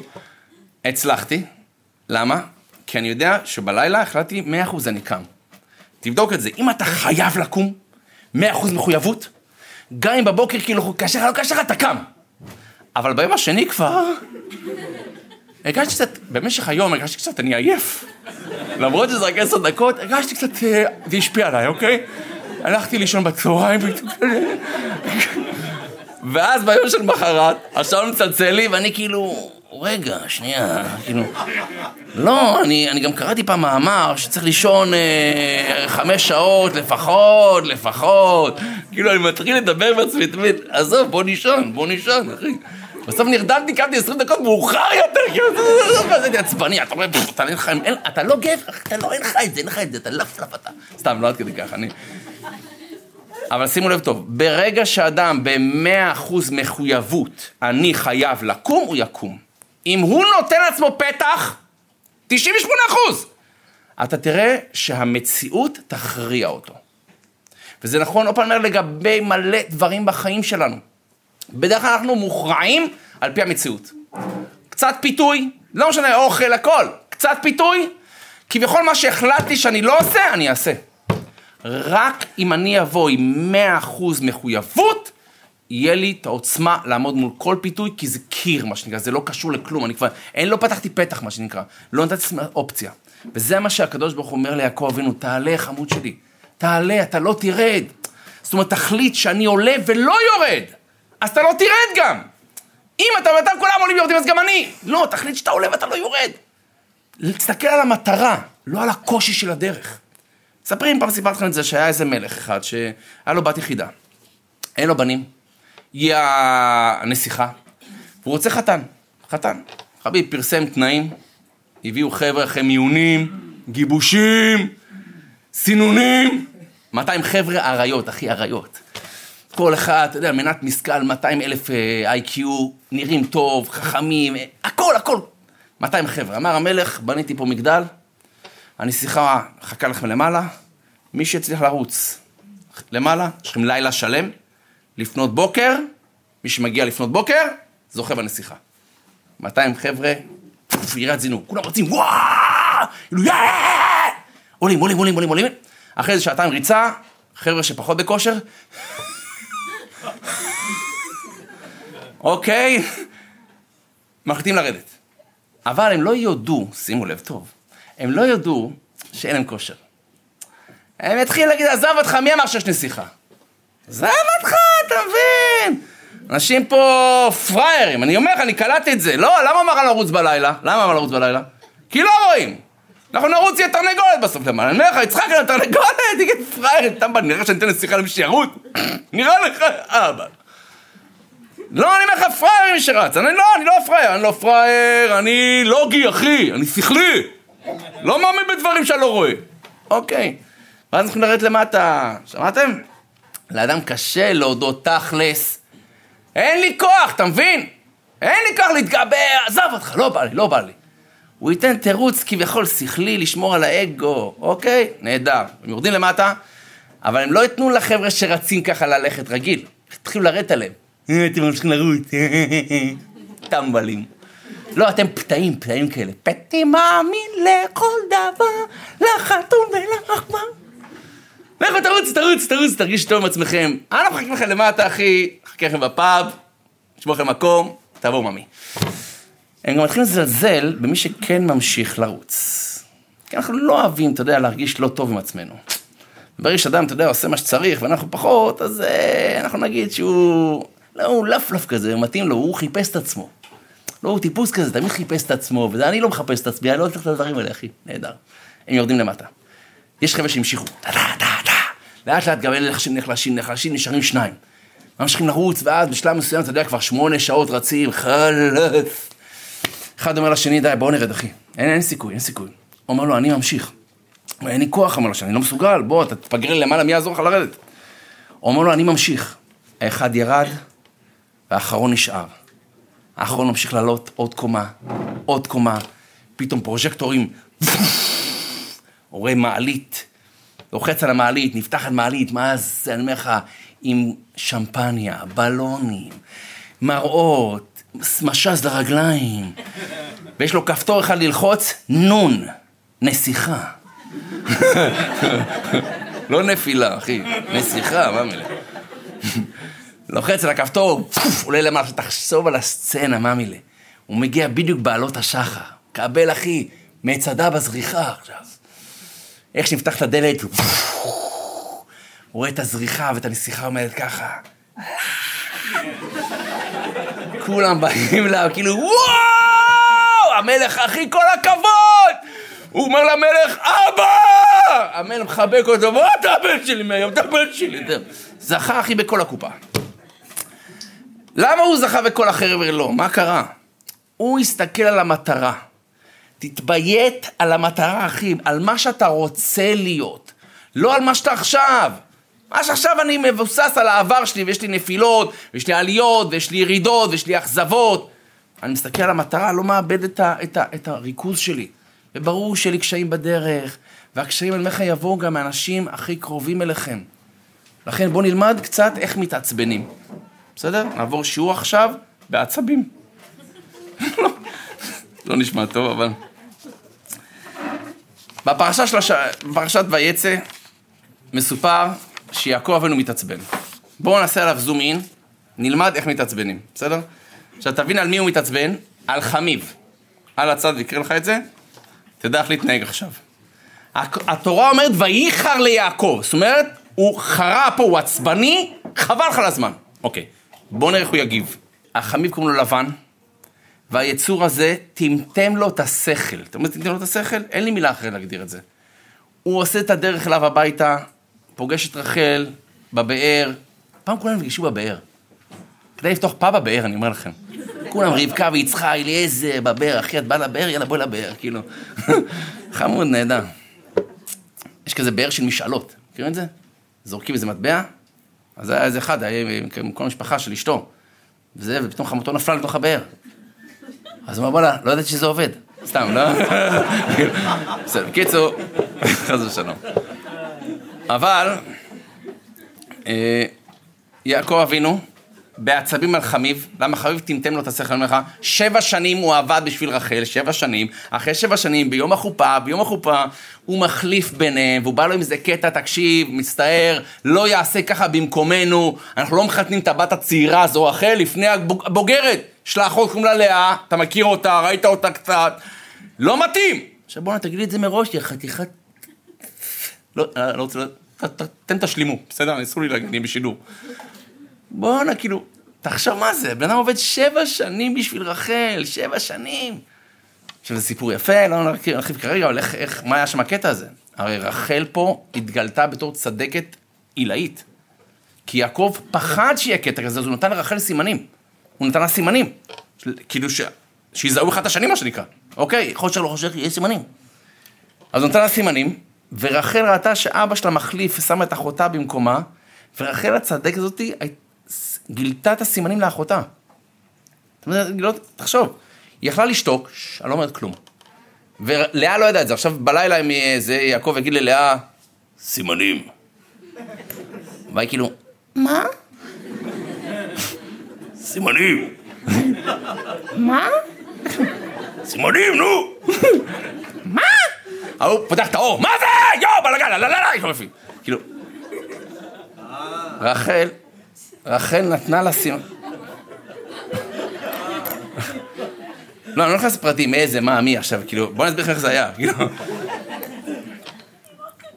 הצלחתי. למה? כי אני יודע שבלילה החלטתי 100% אני קם. תבדוק את זה. אם אתה חייב לקום, 100% מחויבות, גם אם בבוקר כאילו קשה לך, לא קשה לך, אתה קם. אבל ביום השני כבר... הרגשתי קצת, במשך היום הרגשתי קצת, אני עייף. למרות שזה רק עשר דקות, הרגשתי קצת, אה, זה השפיע עליי, אוקיי? הלכתי לישון בצהריים, ואז ביום של מחרת, השעון מצלצל לי, ואני כאילו, רגע, שנייה, כאילו... לא, אני, אני גם קראתי פעם מאמר שצריך לישון אה, חמש שעות לפחות, לפחות. כאילו, אני מתחיל לדבר עם עצמי תמיד, עזוב, בוא נישון, בוא נישון, אחי. בסוף נרדמתי, קמתי עשרים דקות מאוחר יותר, כאילו, זה עצבני, אתה אומר, אתה לא גבר, אתה לא, אין לך את זה, אין לך את זה, אתה לפלף לא, אתה. סתם, לא עד כדי ככה, אני... אבל שימו לב טוב, ברגע שאדם במאה אחוז מחויבות, אני חייב לקום, הוא יקום. אם הוא נותן לעצמו פתח, 98 אחוז, אתה תראה שהמציאות תכריע אותו. וזה נכון, עוד פעם אומר, לגבי מלא דברים בחיים שלנו. בדרך כלל אנחנו מוכרעים על פי המציאות. קצת פיתוי, לא משנה, אוכל, הכל. קצת פיתוי, כביכול מה שהחלטתי שאני לא עושה, אני אעשה. רק אם אני אבוא עם 100% מחויבות, יהיה לי את העוצמה לעמוד מול כל פיתוי, כי זה קיר, מה שנקרא, זה לא קשור לכלום, אני כבר, אין, לא פתחתי פתח, מה שנקרא, לא נתתי אופציה. וזה מה שהקדוש ברוך הוא אומר ליעקב אבינו, תעלה חמוד שלי, תעלה, אתה לא תרד. זאת אומרת, תחליט שאני עולה ולא יורד, אז אתה לא תרד גם. אם אתה ואתה כולם עולים ויורדים, אז גם אני. לא, תחליט שאתה עולה ואתה לא יורד. תסתכל על המטרה, לא על הקושי של הדרך. ספרי אם פעם סיפרתי לכם את זה שהיה איזה מלך אחד שהיה לו בת יחידה. אין לו בנים, היא הנסיכה, והוא רוצה חתן, חתן. חביב פרסם תנאים, הביאו חבר'ה אחרי מיונים, גיבושים, סינונים, 200 חבר'ה אריות, אחי, אריות. כל אחד, אתה יודע, מנת משכל, 200 אלף איי-קיו, אה, נראים טוב, חכמים, הכל, הכל. 200 חבר'ה. אמר המלך, בניתי פה מגדל, הנסיכה חכה לכם למעלה, מי שיצליח לרוץ למעלה, יש לכם לילה שלם, לפנות בוקר, מי שמגיע לפנות בוקר, זוכה בנסיכה. 200 חבר'ה, יריית זינוק, כולם רצים, וואו! כאילו, אתה מבין? אנשים פה פראיירים, אני אומר לך, אני קלטתי את זה. לא, למה על לרוץ בלילה? למה אמר לרוץ בלילה? כי לא רואים. אנחנו נרוץ יהיה תרנגולת בסוף למעלה. אני אומר לך, יצחק, אני תרנגולת, תגיד פראייר, טמבל, נראה שאני אתן לשיחה למי שירוץ? נראה לך, אבא. לא, אני אומר לך פראייר מי שרץ. אני לא, אני לא פראייר, אני לא פראייר, אני לוגי, אחי, אני שכלי. לא מאמין בדברים שאני לא רואה. אוקיי. ואז אנחנו נרד למטה. שמעתם? לאדם קשה להודות תכלס. אין לי כוח, אתה מבין? אין לי כוח להתגבר, עזב אותך, לא בא לי, לא בא לי. הוא ייתן תירוץ כביכול שכלי לשמור על האגו, אוקיי? נהדר. הם יורדים למטה, אבל הם לא ייתנו לחבר'ה שרצים ככה ללכת רגיל. התחילו לרדת עליהם. אה, אתם ממשיכים לרוץ, טמבלים. לא, אתם פתאים, פתאים כאלה. פתי מאמין לכל דבר, לחתום ולעכבר. לכו תרוץ, תרוץ, תרוץ, תרגיש טוב עם עצמכם. אני לא מחכה לכם למטה, אחי. מחכה לכם בפאב, נשמור לכם מקום, תבואו ממי. הם גם מתחילים לזלזל במי שכן ממשיך לרוץ. כי אנחנו לא אוהבים, אתה יודע, להרגיש לא טוב עם עצמנו. ברגע שאדם, אתה יודע, עושה מה שצריך ואנחנו פחות, אז אה, אנחנו נגיד שהוא... לא, הוא לפלף כזה, מתאים לו, הוא חיפש את עצמו. לא, הוא טיפוס כזה, תמיד חיפש את עצמו, וזה אני לא מחפש את עצמי, אני לא צריך את הדברים האלה, אחי, נהדר. הם יורדים למטה. יש חבר'ה שהמשיכו, טה טה טה, לאט לאט גם אלה נחלשים, נחלשים, נחלשים, נשארים שניים. ממשיכים לרוץ, ואז בשלב מסוים, אתה יודע, כבר שמונה שעות רצים, חלף. אחד אומר לשני, די, בוא נרד, אחי. אין, אין סיכוי, אין סיכוי. אומר לו, אני ממשיך. אין לי כוח, אמר לו, שאני לא מסוגל, בוא, אתה תפגר למעלה, מי יעזור לך לרדת? אומר לו, אני ממשיך. האחד ירד, והאחרון נשאר. האחרון ממשיך לעלות עוד קומה, עוד קומה, פתאום פרוז'קטורים, הוא רואה מעלית, לוחץ על המעלית, נפתחת מעלית, מה זה, אני אומר לך, עם שמפניה, בלונים, מראות, משז לרגליים, ויש לו כפתור אחד ללחוץ, נון, נסיכה. לא נפילה, אחי, נסיכה, מה מילה? לוחץ על הכפתור, עולה למעלה, תחשוב על הסצנה, מה מילה? הוא מגיע בדיוק בעלות השחר, קבל אחי, מצדה בזריחה עכשיו. איך שנפתח את הדלת, הוא רואה את הזריחה ואת הנסיכה עומדת ככה. כולם באים לה, כאילו, וואו! המלך, אחי, כל הכבוד! הוא אומר למלך, אבא! המלך מחבק אותו, בוא, אתה הבן שלי מהיום, אתה הבן שלי. זכה, אחי, בכל הקופה. למה הוא זכה וכל החבר'ה לא? מה קרה? הוא הסתכל על המטרה. תתביית על המטרה, אחי, על מה שאתה רוצה להיות, לא על מה שאתה עכשיו. מה שעכשיו אני מבוסס על העבר שלי, ויש לי נפילות, ויש לי עליות, ויש לי ירידות, ויש לי אכזבות. אני מסתכל על המטרה, לא מאבד את, ה, את, ה, את הריכוז שלי. וברור שיהיה לי קשיים בדרך, והקשיים, אני אומר לך, יבואו גם מהאנשים הכי קרובים אליכם. לכן בואו נלמד קצת איך מתעצבנים. בסדר? נעבור שיעור עכשיו בעצבים. לא, לא נשמע טוב, אבל... בפרשה של הש... בפרשת ויצא מסופר שיעקב אבינו מתעצבן. בואו נעשה עליו זום אין, נלמד איך מתעצבנים, בסדר? עכשיו תבין על מי הוא מתעצבן, על חמיב. על הצד ויקרא לך את זה, תדע איך להתנהג עכשיו. התורה אומרת וייחר ליעקב, זאת אומרת, הוא חרה פה, הוא עצבני, חבל לך על הזמן. אוקיי, בואו נראה איך הוא יגיב. החמיב קוראים לו לבן, והיצור הזה טמטם לו את השכל. אתה אומר, טמטם לו את השכל? אין לי מילה אחרת להגדיר את זה. הוא עושה את הדרך אליו הביתה, פוגש את רחל בבאר. פעם כולם נפגשו בבאר. כדי לפתוח פאב בבאר, אני אומר לכם. כולם, רבקה ויצחק, אליעזר, בבאר, אחי, את באה לבאר? יאללה, בואי לבאר, כאילו. חמוד, נהדר. יש כזה באר של משאלות, מכירים את זה? זורקים איזה מטבע, אז היה איזה אחד, היה עם כל המשפחה של אשתו, וזה, ופתאום חמותו נפלה לתוך הבאר. אז הוא אמר, בוא'נה, לא ידעתי שזה עובד. סתם, לא? בסדר, בקיצור, חס ושלום. אבל, אה, יעקב אבינו, בעצבים על חמיב, למה חמיב טמטם לו את השכל, אני אומר לך, שבע שנים הוא עבד בשביל רחל, שבע שנים, אחרי שבע שנים, ביום החופה, ביום החופה, הוא מחליף ביניהם, והוא בא לו עם איזה קטע, תקשיב, מצטער, לא יעשה ככה במקומנו, אנחנו לא מחתנים את הבת הצעירה הזו, רחל, לפני הבוגרת, יש לה אחות קוראים לה לאה, אתה מכיר אותה, ראית אותה קצת, לא מתאים. עכשיו בוא'נה, תגיד לי את זה מראש, יא חתיכת... לא, אני לא רוצה... תן תשלימו, בסדר? אסור לי להגיד, אני בשידור. בואנה, כאילו, תחשוב מה זה, בן אדם עובד שבע שנים בשביל רחל, שבע שנים. עכשיו, זה סיפור יפה, לא נרחיב כרגע, אבל איך, איך, מה היה שם הקטע הזה? הרי רחל פה התגלתה בתור צדקת עילאית. כי יעקב פחד שיהיה קטע כזה, אז הוא נתן לרחל סימנים. הוא נתן לה סימנים. כאילו, ש... שיזהו אחד את השני, מה שנקרא. אוקיי, להיות שלא חושב, יש סימנים. אז הוא נתן לה סימנים, ורחל ראתה שאבא שלה מחליף ושמה את אחותה במקומה, ורחל הצדקת הזאתי גילתה את הסימנים לאחותה. תחשוב, היא יכלה לשתוק, אני לא אומרת כלום. ולאה לא ידעה את זה, עכשיו בלילה עם זה, יעקב יגיד ללאה, סימנים. והיא כאילו, מה? סימנים. מה? סימנים, נו! מה? ההוא פותח את האור, מה זה? יואו, בלאגן, לא, לא, לא, כאילו... רחל, רחל נתנה לה סימן. לא, אני לא נכנס לפרטים, איזה, מה, מי עכשיו, כאילו, בוא נסביר לך איך זה היה, כאילו.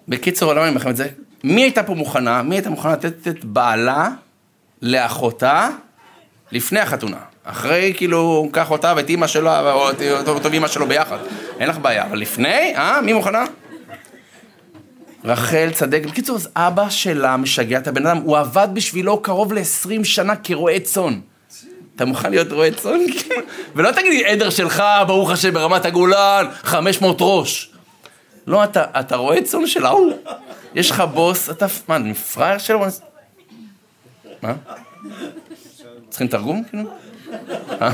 בקיצור, למה אני אומר לכם את זה? מי הייתה פה מוכנה? מי הייתה מוכנה לתת את בעלה לאחותה לפני החתונה? אחרי, כאילו, קח אותה ואת אימא שלו, או את אימא שלו ביחד. אין לך בעיה. אבל לפני, אה? מי מוכנה? רחל צדק. בקיצור, אז אבא שלה משגע את הבן אדם, הוא עבד בשבילו קרוב ל-20 שנה כרועה צאן. אתה מוכן להיות רועה צאן? ולא תגיד לי, עדר שלך, ברוך השם, ברמת הגולן, 500 ראש. לא, אתה, אתה רועה צאן של ההוא. יש לך בוס, אתה, מה, אני פראייר שלו? מה? צריכים תרגום, כאילו? אה?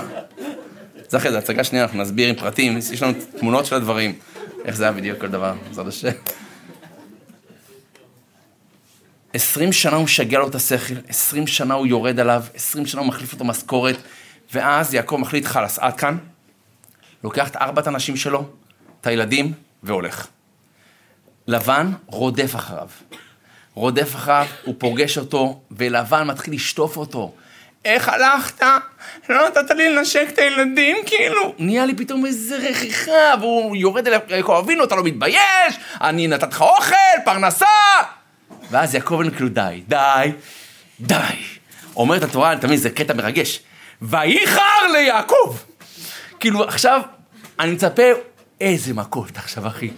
זה אחרי זה, הצגה שנייה, אנחנו נסביר עם פרטים, יש לנו תמונות של הדברים, איך זה היה בדיוק כל דבר, בעזרת השם. עשרים שנה הוא משגע לו את השכל, עשרים שנה הוא יורד עליו, עשרים שנה הוא מחליף אותו משכורת, ואז יעקב מחליט, חלאס, עד כאן, לוקח את ארבעת הנשים שלו, את הילדים, והולך. לבן רודף אחריו. רודף אחריו, הוא פוגש אותו, ולבן מתחיל לשטוף אותו. איך הלכת? לא נתת לי לנשק את הילדים, כאילו. נהיה לי פתאום איזה רכיחה, והוא יורד אליו, יעקב אבינו, אתה לא מתבייש? אני נתת לך אוכל, פרנסה! ואז יעקב אבינו כאילו, די, די, די. אומרת התורה, תמיד זה קטע מרגש. וייחר ליעקב. כאילו, עכשיו, אני מצפה, איזה מכות עכשיו, אחי.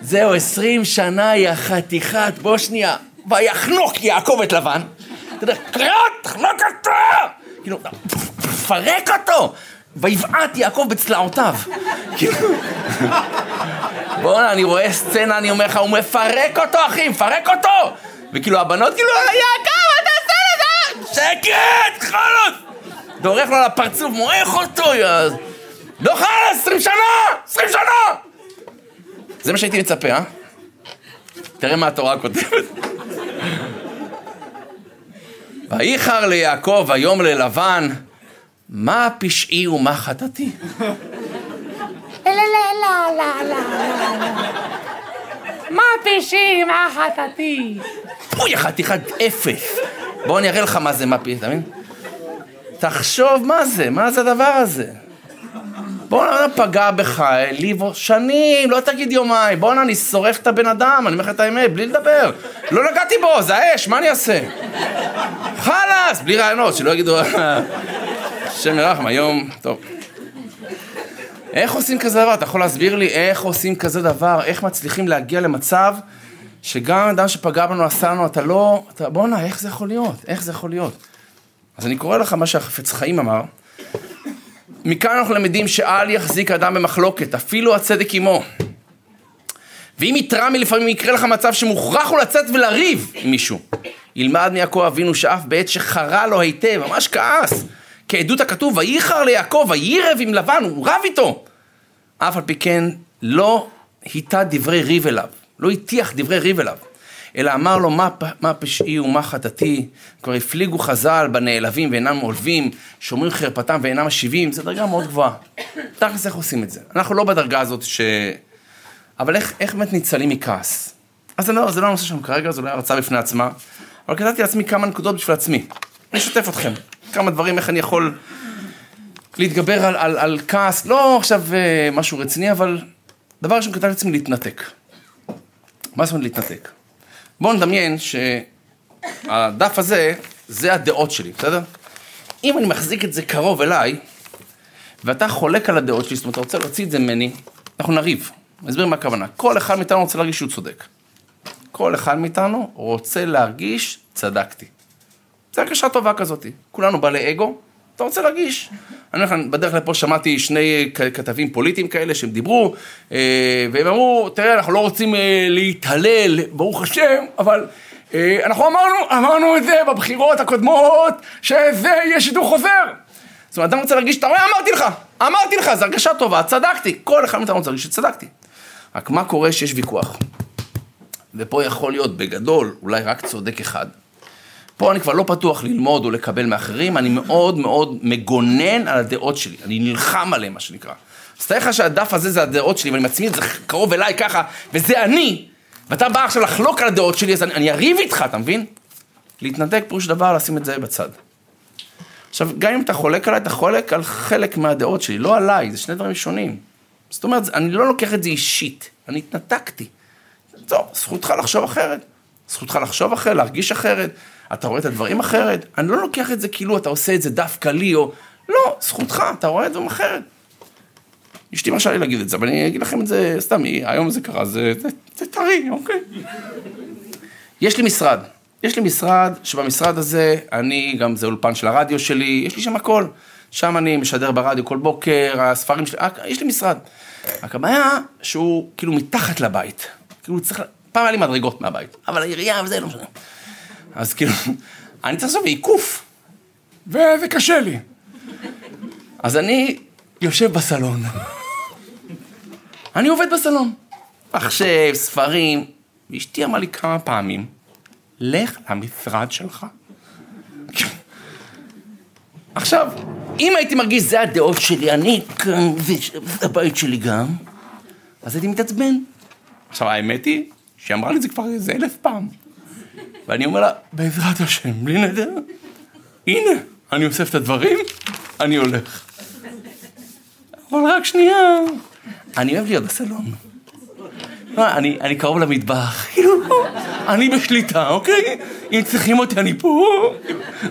זהו, עשרים שנה, יא חתיכת, בוא שנייה. ויחנוק יעקב את לבן. אתה יודע, קריאות, תחנוק אותו! כאילו, פרק אותו! ויבעט יעקב בצלעותיו. כאילו, בואנה, אני רואה סצנה, אני אומר לך, הוא מפרק אותו, אחי, מפרק אותו! וכאילו, הבנות כאילו, יעקב, אתה עושה לזה? שקט, חלוץ! דורך לו על הפרצוף, מועך אותו, יא... לא חלוץ, עשרים שנה! עשרים שנה! זה מה שהייתי מצפה, אה? תראה מה התורה כותבת. וייחר ליעקב היום ללבן, מה פשעי ומה חטאתי? לא, לא, לא, לא. מה פשעי, מה חטאתי? אוי, חתיכת אפס. בוא אני אראה לך מה זה מה פשעי, אתה מבין? תחשוב מה זה, מה זה הדבר הזה. בואנה, פגע בך, העליבו שנים, לא תגיד יומיים, בואנה, אני שורף את הבן אדם, אני אומר לך את האמת, בלי לדבר. לא נגעתי בו, זה האש, מה אני אעשה? חלאס, בלי רעיונות, שלא יגידו... השם ירחם, היום, טוב. איך עושים כזה דבר? אתה יכול להסביר לי איך עושים כזה דבר? איך מצליחים להגיע למצב שגם אדם שפגע בנו עשה לנו, אתה לא... אתה, בואנה, איך זה יכול להיות? איך זה יכול להיות? אז אני קורא לך מה שהחפץ חיים אמר. מכאן אנחנו למדים שאל יחזיק אדם במחלוקת, אפילו הצדק עמו. ואם יתרע מלפעמים יקרה לך מצב שמוכרח הוא לצאת ולריב עם מישהו. ילמד מיעקב אבינו שאף בעת שחרה לו היטב, ממש כעס. כעדות הכתוב, וייחר ליעקב, ויירב עם לבן, הוא רב איתו. אף על פי כן, לא היטה דברי ריב אליו, לא הטיח דברי ריב אליו, אלא אמר לו, מה, מה פשעי ומה חטאתי? כבר הפליגו חז"ל בנעלבים ואינם עולבים, שומרים חרפתם ואינם משיבים, זו דרגה מאוד גבוהה. תכלס איך עושים את זה? אנחנו לא בדרגה הזאת ש... אבל איך, איך באמת ניצלים מכעס? אז זה לא, זה לא הנושא שלנו כרגע, זו לא הרצאה בפני עצמה, אבל כתבתי לעצמי כמה נקודות בשביל עצמי. אני אשתף אתכם, כמה דברים, איך אני יכול להתגבר על, על, על כעס, לא עכשיו אה, משהו רציני, אבל דבר ראשון כתבתי לעצמי להתנתק. מה זאת אומרת להתנתק? בואו נדמיין שהדף הזה, זה הדעות שלי, בסדר? אם אני מחזיק את זה קרוב אליי, ואתה חולק על הדעות שלי, זאת אומרת, אתה רוצה להוציא את זה ממני, אנחנו נריב. אני אסביר מה הכוונה. כל אחד מאיתנו רוצה להרגיש שהוא צודק. כל אחד מאיתנו רוצה להרגיש, צדקתי. זו הרגשה טובה כזאת. כולנו בעלי אגו, אתה רוצה להרגיש. אני אומר לך, בדרך לפה שמעתי שני כתבים פוליטיים כאלה שהם דיברו, אה, והם אמרו, תראה, אנחנו לא רוצים אה, להתהלל, ברוך השם, אבל אה, אנחנו אמרנו, אמרנו את זה בבחירות הקודמות, שזה יהיה שידור חוזר. זאת אומרת, אדם רוצה להרגיש, אתה רואה, אמרתי לך, אמרתי לך, זו הרגשה טובה, צדקתי. כל אחד מאיתנו רוצה להרגיש שצדקתי. רק מה קורה שיש ויכוח? ופה יכול להיות בגדול אולי רק צודק אחד. פה אני כבר לא פתוח ללמוד או לקבל מאחרים, אני מאוד מאוד מגונן על הדעות שלי, אני נלחם עליהן, מה שנקרא. אז תאר לך שהדף הזה זה הדעות שלי, ואני מצמיד את זה קרוב אליי ככה, וזה אני, ואתה בא עכשיו לחלוק על הדעות שלי, אז אני, אני אריב איתך, אתה מבין? להתנתק פירוש דבר, לשים את זה בצד. עכשיו, גם אם אתה חולק עליי, אתה חולק על חלק מהדעות שלי, לא עליי, זה שני דברים שונים. זאת אומרת, אני לא לוקח את זה אישית, אני התנתקתי. טוב, זכותך לחשוב אחרת. זכותך לחשוב אחרת, להרגיש אחרת, אתה רואה את הדברים אחרת. אני לא לוקח את זה כאילו אתה עושה את זה דווקא לי, או... לא, זכותך, אתה רואה את זה אחרת. אשתי מרשה לי להגיד את זה, אבל אני אגיד לכם את זה סתם, היום זה קרה, זה, זה, זה טרי, אוקיי. יש לי משרד, יש לי משרד, שבמשרד הזה, אני, גם זה אולפן של הרדיו שלי, יש לי שם הכל. שם אני משדר ברדיו כל בוקר, הספרים שלי, יש לי משרד. רק הבעיה שהוא כאילו מתחת לבית. כאילו צריך, פעם היה לי מדרגות מהבית, אבל העירייה וזה לא משנה. אז כאילו, אני צריך לעשות עיקוף, וזה קשה לי. אז אני יושב בסלון. אני עובד בסלון. מחשב, ספרים, ואשתי אמרה לי כמה פעמים, לך למשרד שלך. עכשיו, אם הייתי מרגיש זה הדעות שלי, אני כאן, זה הבית שלי גם, אז הייתי מתעצבן. עכשיו, האמת היא שהיא אמרה לי את זה כבר איזה אלף פעם. ואני אומר לה, בעזרת השם, בלי נדר, הנה, אני אוסף את הדברים, אני הולך. אבל רק שנייה, אני אוהב להיות בסלון. לא, אני, אני קרוב למטבח, כאילו, אני בשליטה, אוקיי? אם צריכים אותי, אני פה.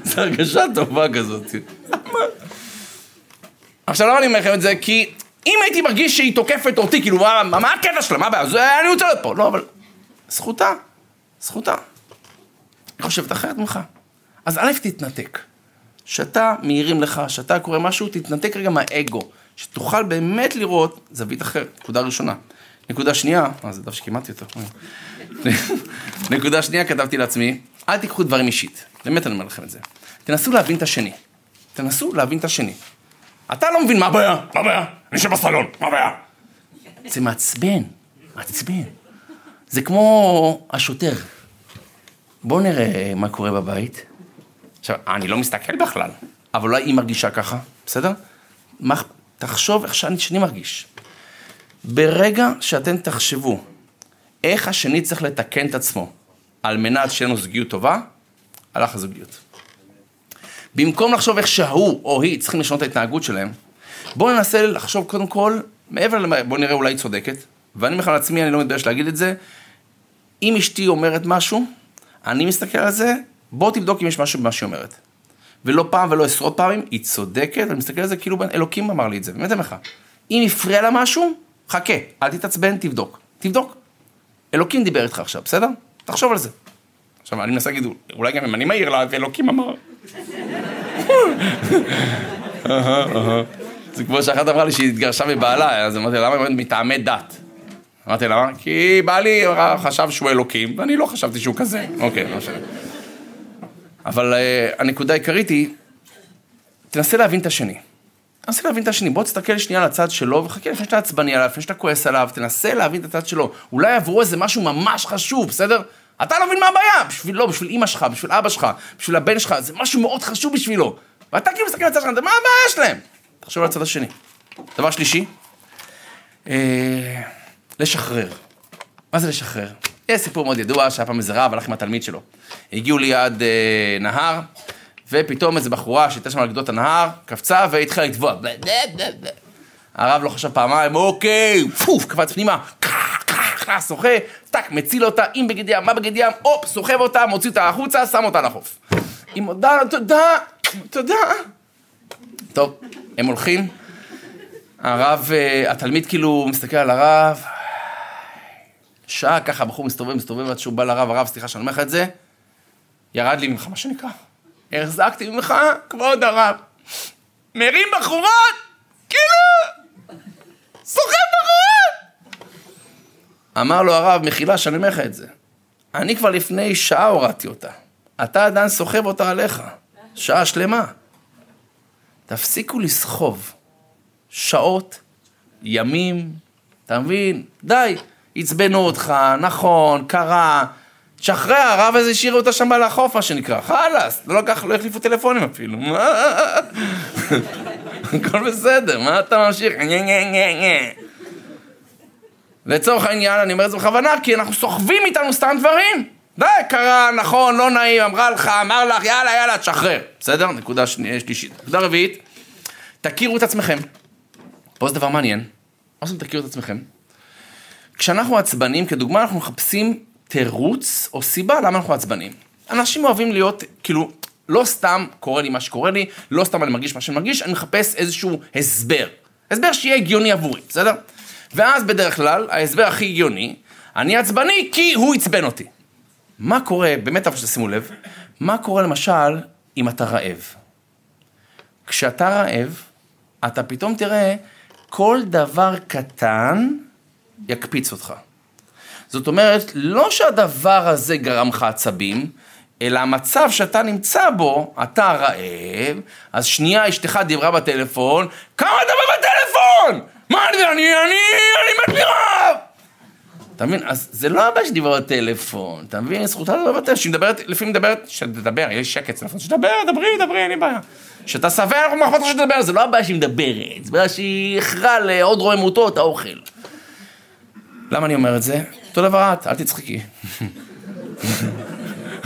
זו הרגשה טובה כזאת. עכשיו, למה אני אומר לכם את זה? כי אם הייתי מרגיש שהיא תוקפת אותי, כאילו, מה, מה הקטע שלה? מה הבעיה? אני רוצה להיות פה. לא, אבל זכותה, זכותה. היא חושבת אחרת ממך. אז א', תתנתק. כשאתה מעירים לך, כשאתה קורא משהו, תתנתק רגע מהאגו. שתוכל באמת לראות זווית אחרת, נקודה ראשונה. נקודה שנייה, אה, זה דף שכימדתי אותו. נקודה שנייה, כתבתי לעצמי, אל תיקחו דברים אישית. באמת אני אומר לכם את זה. תנסו להבין את השני. תנסו להבין את השני. אתה לא מבין מה הבעיה, מה הבעיה? אני יושב בסלון, מה הבעיה? זה מעצבן, מעצבן. זה כמו השוטר. בואו נראה מה קורה בבית. עכשיו, אני לא מסתכל בכלל, אבל אולי היא מרגישה ככה, בסדר? מה, תחשוב איך שאני, שאני מרגיש. ברגע שאתם תחשבו איך השני צריך לתקן את עצמו על מנת שיהיה לנו זוגיות טובה, הלך הזוגיות. במקום לחשוב איך שההוא או היא צריכים לשנות את ההתנהגות שלהם, בואו ננסה לחשוב קודם כל, מעבר למה, בואו נראה אולי היא צודקת, ואני אומר לעצמי, אני לא מתבייש להגיד את זה, אם אשתי אומרת משהו, אני מסתכל על זה, בוא תבדוק אם יש משהו במה שהיא אומרת. ולא פעם ולא עשרות פעמים, היא צודקת, ואני מסתכל על זה כאילו אלוקים אמר לי את זה, באמת אני לך. אם הפריע לה משהו, חכה, אל תתעצבן, תבדוק. תבדוק. אלוקים דיבר איתך עכשיו, בסדר? תחשוב על זה. עכשיו, אני מנסה להגיד, אולי גם אם אני מעיר לה, ואלוקים אמר. זה כמו שאחת אמרה לי שהיא התגרשה מבעלה, אז אמרתי למה היא אומרת מטעמי דת? אמרתי למה? כי בעלי חשב שהוא אלוקים, ואני לא חשבתי שהוא כזה. אוקיי, לא משנה. אבל אה, הנקודה העיקרית היא, תנסה להבין את השני. תנסה להבין את השני, בוא תסתכל שנייה על הצד שלו וחכה לפני שאתה עצבני עליו, לפני שאתה כועס עליו, תנסה להבין את הצד שלו. אולי עבורו איזה משהו ממש חשוב, בסדר? אתה לא מבין מה הבעיה, בשבילו, בשביל אמא שלך, בשביל אבא שלך, בשביל הבן שלך, זה משהו מאוד חשוב בשבילו. ואתה כאילו מסתכל על הצד שלך, מה הבעיה שלהם? תחשוב על הצד השני. דבר שלישי, אה, לשחרר. מה זה לשחרר? יש סיפור מאוד ידוע שהיה פעם איזה רב הלך עם התלמיד שלו. הגיעו ליד אה, נהר, ופתאום איזו בחורה שהייתה שם על גדות הנהר, קפצה והתחילה לטבוע. הרב לא חשב פעמיים, אוקיי, פוף, קפץ פנימה, שוחה, טק, מציל אותה עם בגד ים, מה בגד ים, הופ, סוחב אותה, מוציא אותה החוצה, שם אותה לחוף. מודה לו, תודה, תודה. טוב, הם הולכים, הרב, אה, התלמיד כאילו מסתכל על הרב, שעה ככה הבחור מסתובב, מסתובב עד שהוא בא לרב, הרב, סליחה שאני אומר לך את זה, ירד לי ממך, מה שנקרא. החזקתי ממך, כבוד הרב. מרים בחורות, כאילו, סוחב בחורות. אמר לו הרב, מחילה שאני אומר לך את זה. אני כבר לפני שעה הורדתי אותה. אתה עדיין סוחב אותה עליך. שעה שלמה. תפסיקו לסחוב. שעות, ימים, אתה מבין? די. עצבנו אותך, נכון, קרה. תשחרר, הרב הזה השאיר אותה שם על החוף, מה שנקרא. חלאס, לא לקח, לא החליפו טלפונים אפילו. מה? הכל בסדר, מה אתה ממשיך? לצורך העניין, אני אומר את זה בכוונה, כי אנחנו סוחבים איתנו סתם דברים. די, קרה, נכון, לא נעים, אמרה לך, אמר לך, יאללה, יאללה, תשחרר. בסדר? נקודה שלישית. נקודה רביעית, תכירו את עצמכם. פה זה דבר מעניין. מה זאת אומרת תכירו את עצמכם? כשאנחנו עצבנים, כדוגמה, אנחנו מחפשים תירוץ או סיבה למה אנחנו עצבנים. אנשים אוהבים להיות, כאילו, לא סתם קורה לי מה שקורה לי, לא סתם אני מרגיש מה שאני מרגיש, אני מחפש איזשהו הסבר. הסבר שיהיה הגיוני עבורי, בסדר? ואז בדרך כלל, ההסבר הכי הגיוני, אני עצבני כי הוא עצבן אותי. מה קורה, באמת אבל שתשימו לב, מה קורה למשל אם אתה רעב? כשאתה רעב, אתה פתאום תראה כל דבר קטן יקפיץ אותך. זאת אומרת, לא שהדבר הזה גרם לך עצבים, אלא המצב שאתה נמצא בו, אתה רעב, אז שנייה אשתך דיברה בטלפון, כמה אתה בטלפון? מה אני, אני, אני, אני מת מרעב! אתה מבין? אז זה לא הבעיה שדיברה בטלפון, אתה מבין? זכותה לדבר בטלפון, שהיא מדברת, לפעמים מדברת, שתדבר, יש שקט, טלפון, שתדבר, דברי, דברי, אין לי בעיה. שאתה שבע, אנחנו מאחורי שתדבר, זה לא הבעיה שהיא מדברת, זה בעיה שהיא איחרה לעוד רוממותו את האוכל. למה אני אומר את זה? אותו דבר את, אל תצחקי.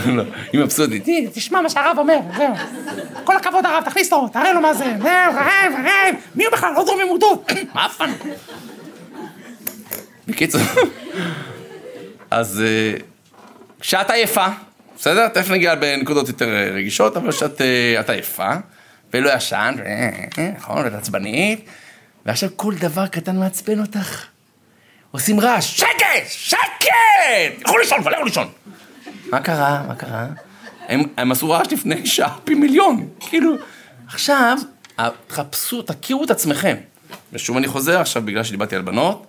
לא, היא מבסוטית. תשמע מה שהרב אומר, זהו. כל הכבוד הרב, תכניס אותו, תראה לו מה זה. זהו, רעב, רעב. מי הוא בכלל? עוד רוממותו. מה אף בקיצור, אז אה, כשאת עייפה, בסדר? תכף נגיע בנקודות יותר אה, רגישות, אבל כשאת אה, עייפה, ולא ישן, נכון, ואת עצבנית, ועכשיו כל דבר קטן מעצבן אותך. עושים רעש, שקט, שקט! לכו לישון, ולכו לישון. מה קרה? מה קרה? הם, הם עשו רעש לפני שעה פי מיליון. כאילו, עכשיו, תחפשו, תכירו את עצמכם. ושוב אני חוזר עכשיו, בגלל שדיברתי על בנות,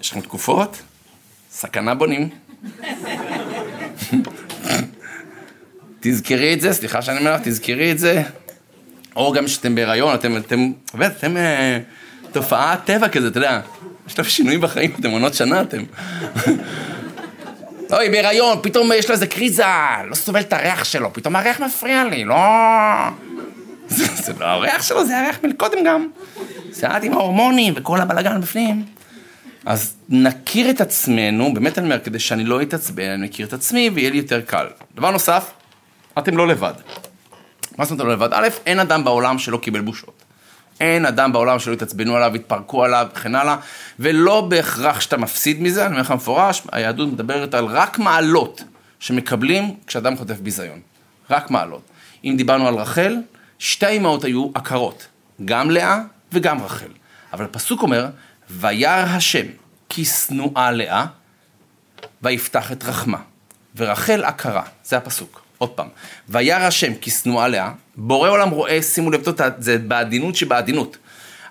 יש לכם תקופות, סכנה בונים. תזכרי את זה, סליחה שאני אומר לך, תזכרי את זה. או גם כשאתם בהיריון, אתם, אתם, באמת, אתם אה, תופעת טבע כזה, אתה יודע. יש לכם שינויים בחיים, אתם עונות שנה, אתם. אוי, בהיריון, פתאום יש לו איזה קריזה, לא סובל את הריח שלו, פתאום הריח מפריע לי, לא... זה, זה לא הריח שלו, זה הריח מלקודם גם. זה עד עם ההורמונים וכל הבלאגן בפנים. אז נכיר את עצמנו, באמת אני אומר, כדי שאני לא אתעצבן, אני מכיר את עצמי ויהיה לי יותר קל. דבר נוסף, אתם לא לבד. מה זאת אומרת לא לבד? א', אין אדם בעולם שלא קיבל בושות. אין אדם בעולם שלא יתעצבנו עליו, יתפרקו עליו וכן הלאה, ולא בהכרח שאתה מפסיד מזה, אני אומר לך מפורש, היהדות מדברת על רק מעלות שמקבלים כשאדם חוטף ביזיון. רק מעלות. אם דיברנו על רחל, שתי האימהות היו עקרות, גם לאה וגם רחל. אבל הפסוק אומר, וירא השם כי שנואה לאה, ויפתח את רחמה. ורחל עקרה, זה הפסוק. עוד פעם, וירא השם כי שנואה לאה, בורא עולם רואה, שימו לב, זה בעדינות שבעדינות.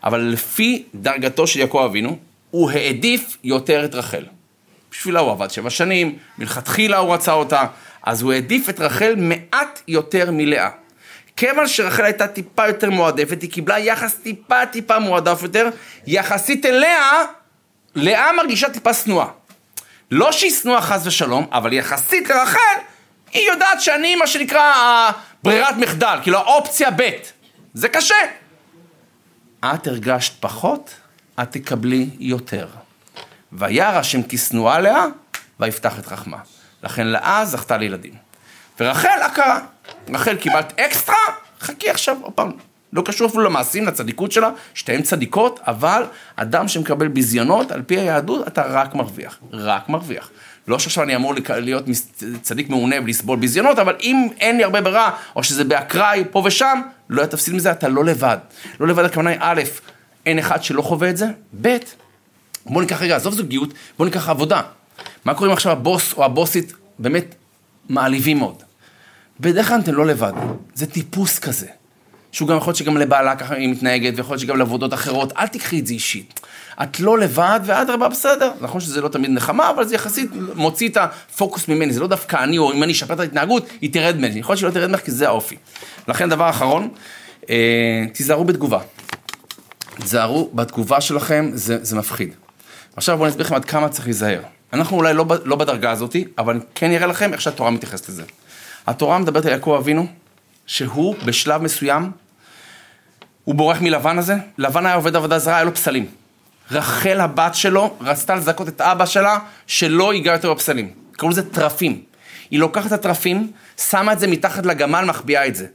אבל לפי דרגתו של יעקב אבינו, הוא העדיף יותר את רחל. בשבילה הוא עבד שבע שנים, מלכתחילה הוא רצה אותה, אז הוא העדיף את רחל מעט יותר מלאה. כיוון שרחל הייתה טיפה יותר מועדפת, היא קיבלה יחס טיפה טיפה מועדף יותר, יחסית אליה, לאה מרגישה טיפה שנואה. לא שהיא שנואה חס ושלום, אבל יחסית לרחל, היא יודעת שאני מה שנקרא ברירת מחדל, כאילו האופציה ב', זה קשה. את הרגשת פחות, את תקבלי יותר. וירא השם כי שנואה לאה, ויפתח את רחמה. לכן לאה זכתה לילדים. ורחל הכרה. רחל קיבלת אקסטרה, חכי עכשיו, עוד פעם. לא קשור אפילו למעשים, לצדיקות שלה, שתיהן צדיקות, אבל אדם שמקבל ביזיונות, על פי היהדות, אתה רק מרוויח. רק מרוויח. לא שעכשיו אני אמור להיות צדיק מעונה ולסבול ביזיונות, אבל אם אין לי הרבה ברירה, או שזה באקראי, פה ושם, לא תפסיד מזה, אתה לא לבד. לא לבד, הכוונה היא, א', אין אחד שלא חווה את זה, ב', בוא ניקח רגע, עזוב זוגיות, בוא ניקח עבודה. מה קורה אם עכשיו הבוס או הבוסית באמת מעליבים מאוד? בדרך כלל אתם לא לבד, זה טיפוס כזה. שהוא גם יכול להיות שגם לבעלה ככה היא מתנהגת, ויכול להיות שגם לעבודות אחרות, אל תקחי את זה אישית. את לא לבד, ואדרבה, בסדר. נכון שזה לא תמיד נחמה, אבל זה יחסית מוציא את הפוקוס ממני. זה לא דווקא אני, או אם אני אשפר את ההתנהגות, היא תרד ממני. יכול להיות שהיא לא תרד ממך, כי זה האופי. לכן, דבר אחרון, אה, תיזהרו בתגובה. תיזהרו בתגובה שלכם, זה, זה מפחיד. עכשיו בואו אני אסביר לכם עד כמה צריך להיזהר. אנחנו אולי לא, לא בדרגה הזאת, אבל אני כן אראה לכם איך שהתורה מתייחסת לזה. התורה מדברת על יעקב אבינו, שהוא בשלב מסוים, הוא בורח מלבן הזה, לבן היה עובד עבודה זרה, היה לו פסלים. רחל הבת שלו רצתה לזכות את אבא שלה שלא ייגע יותר בפסלים. קראו לזה טרפים. היא לוקחת את הטרפים, שמה את זה מתחת לגמל, מחביאה את זה.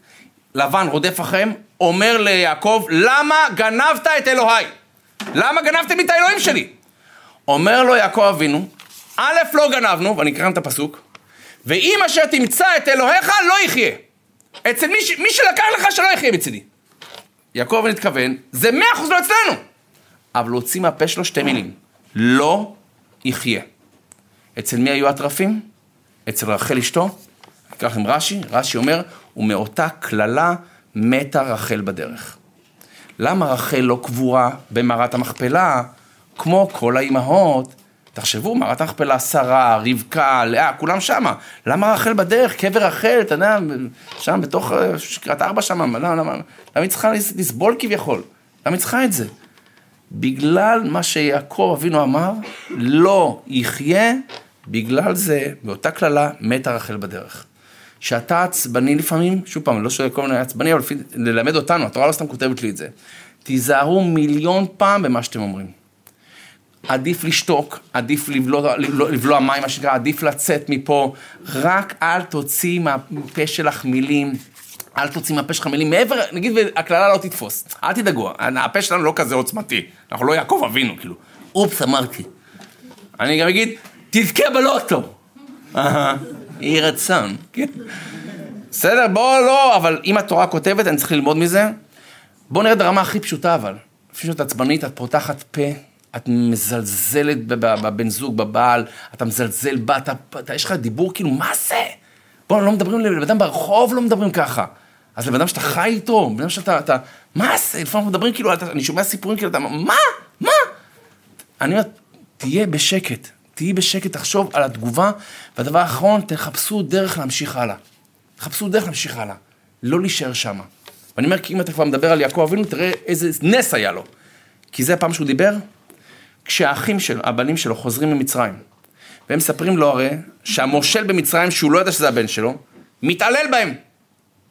לבן רודף אחריהם, אומר ליעקב, למה גנבת את אלוהי? למה גנבתם את האלוהים שלי? אומר לו יעקב אבינו, א', לא גנבנו, ואני אקרא את הפסוק, ואם אשר תמצא את אלוהיך, לא יחיה. אצל מי, מי שלקח לך שלא יחיה מצידי. יעקב אבינו התכוון, זה מאה אחוז לא אצלנו. אבל הוא הוציא מהפה שלו שתי מילים, לא יחיה. אצל מי היו הטרפים? אצל רחל אשתו. אקרא לכם רש"י, רש"י אומר, ומאותה קללה מתה רחל בדרך. למה רחל לא קבורה במערת המכפלה, כמו כל האימהות? תחשבו, מערת המכפלה, שרה, רבקה, לאה, כולם שמה. למה רחל בדרך? קבר רחל, אתה יודע, שם בתוך שקרת ארבע שמה, למה, למה, למה היא צריכה לסבול כביכול? למה היא צריכה את זה? בגלל מה שיעקב אבינו אמר, לא יחיה, בגלל זה, באותה קללה, מתה רחל בדרך. שאתה עצבני לפעמים, שוב פעם, לא שואל כל מיני עצבני, אבל לפי, ללמד אותנו, התורה לא סתם כותבת לי את זה. תיזהרו מיליון פעם במה שאתם אומרים. עדיף לשתוק, עדיף לבלוע, לבלוע, מים, מה שנקרא, עדיף לצאת מפה, רק אל תוציא מהפה שלך מילים אל תוציא מהפה שלך מילים מעבר, נגיד והקללה לא תתפוס, אל תדאגו, הפה שלנו לא כזה עוצמתי, אנחנו לא יעקב אבינו, כאילו, אופס, אמרתי. אני גם אגיד, תזכה בלוטו. יהי רצון, כן. בסדר, בוא לא, אבל אם התורה כותבת, אני צריך ללמוד מזה. בוא נרד לרמה הכי פשוטה, אבל. לפני שאת עצבנית, את פותחת פה, את מזלזלת בבן זוג, בבעל, אתה מזלזל בה, אתה, אתה, יש לך דיבור כאילו, מה זה? בוא, לא מדברים לבן אדם ברחוב, לא מדברים ככה. אז לבן אדם שאתה חי איתו, בן אדם שאתה, אתה, מה זה? לפעמים מדברים כאילו, אתה, אני שומע סיפורים כאילו, אתה, מה? מה? אני אומר, תהיה בשקט, תהיי בשקט, תחשוב על התגובה, והדבר האחרון, תחפשו דרך להמשיך הלאה. תחפשו דרך להמשיך הלאה, לא להישאר שם. ואני אומר, כי אם אתה כבר מדבר על יעקב אבינו, תראה איזה נס היה לו. כי זה הפעם שהוא דיבר, כשהאחים שלו, הבנים שלו, חוזרים ממצרים, והם מספרים לו הרי שהמושל במצרים, שהוא לא ידע שזה הבן שלו, מתעלל בהם.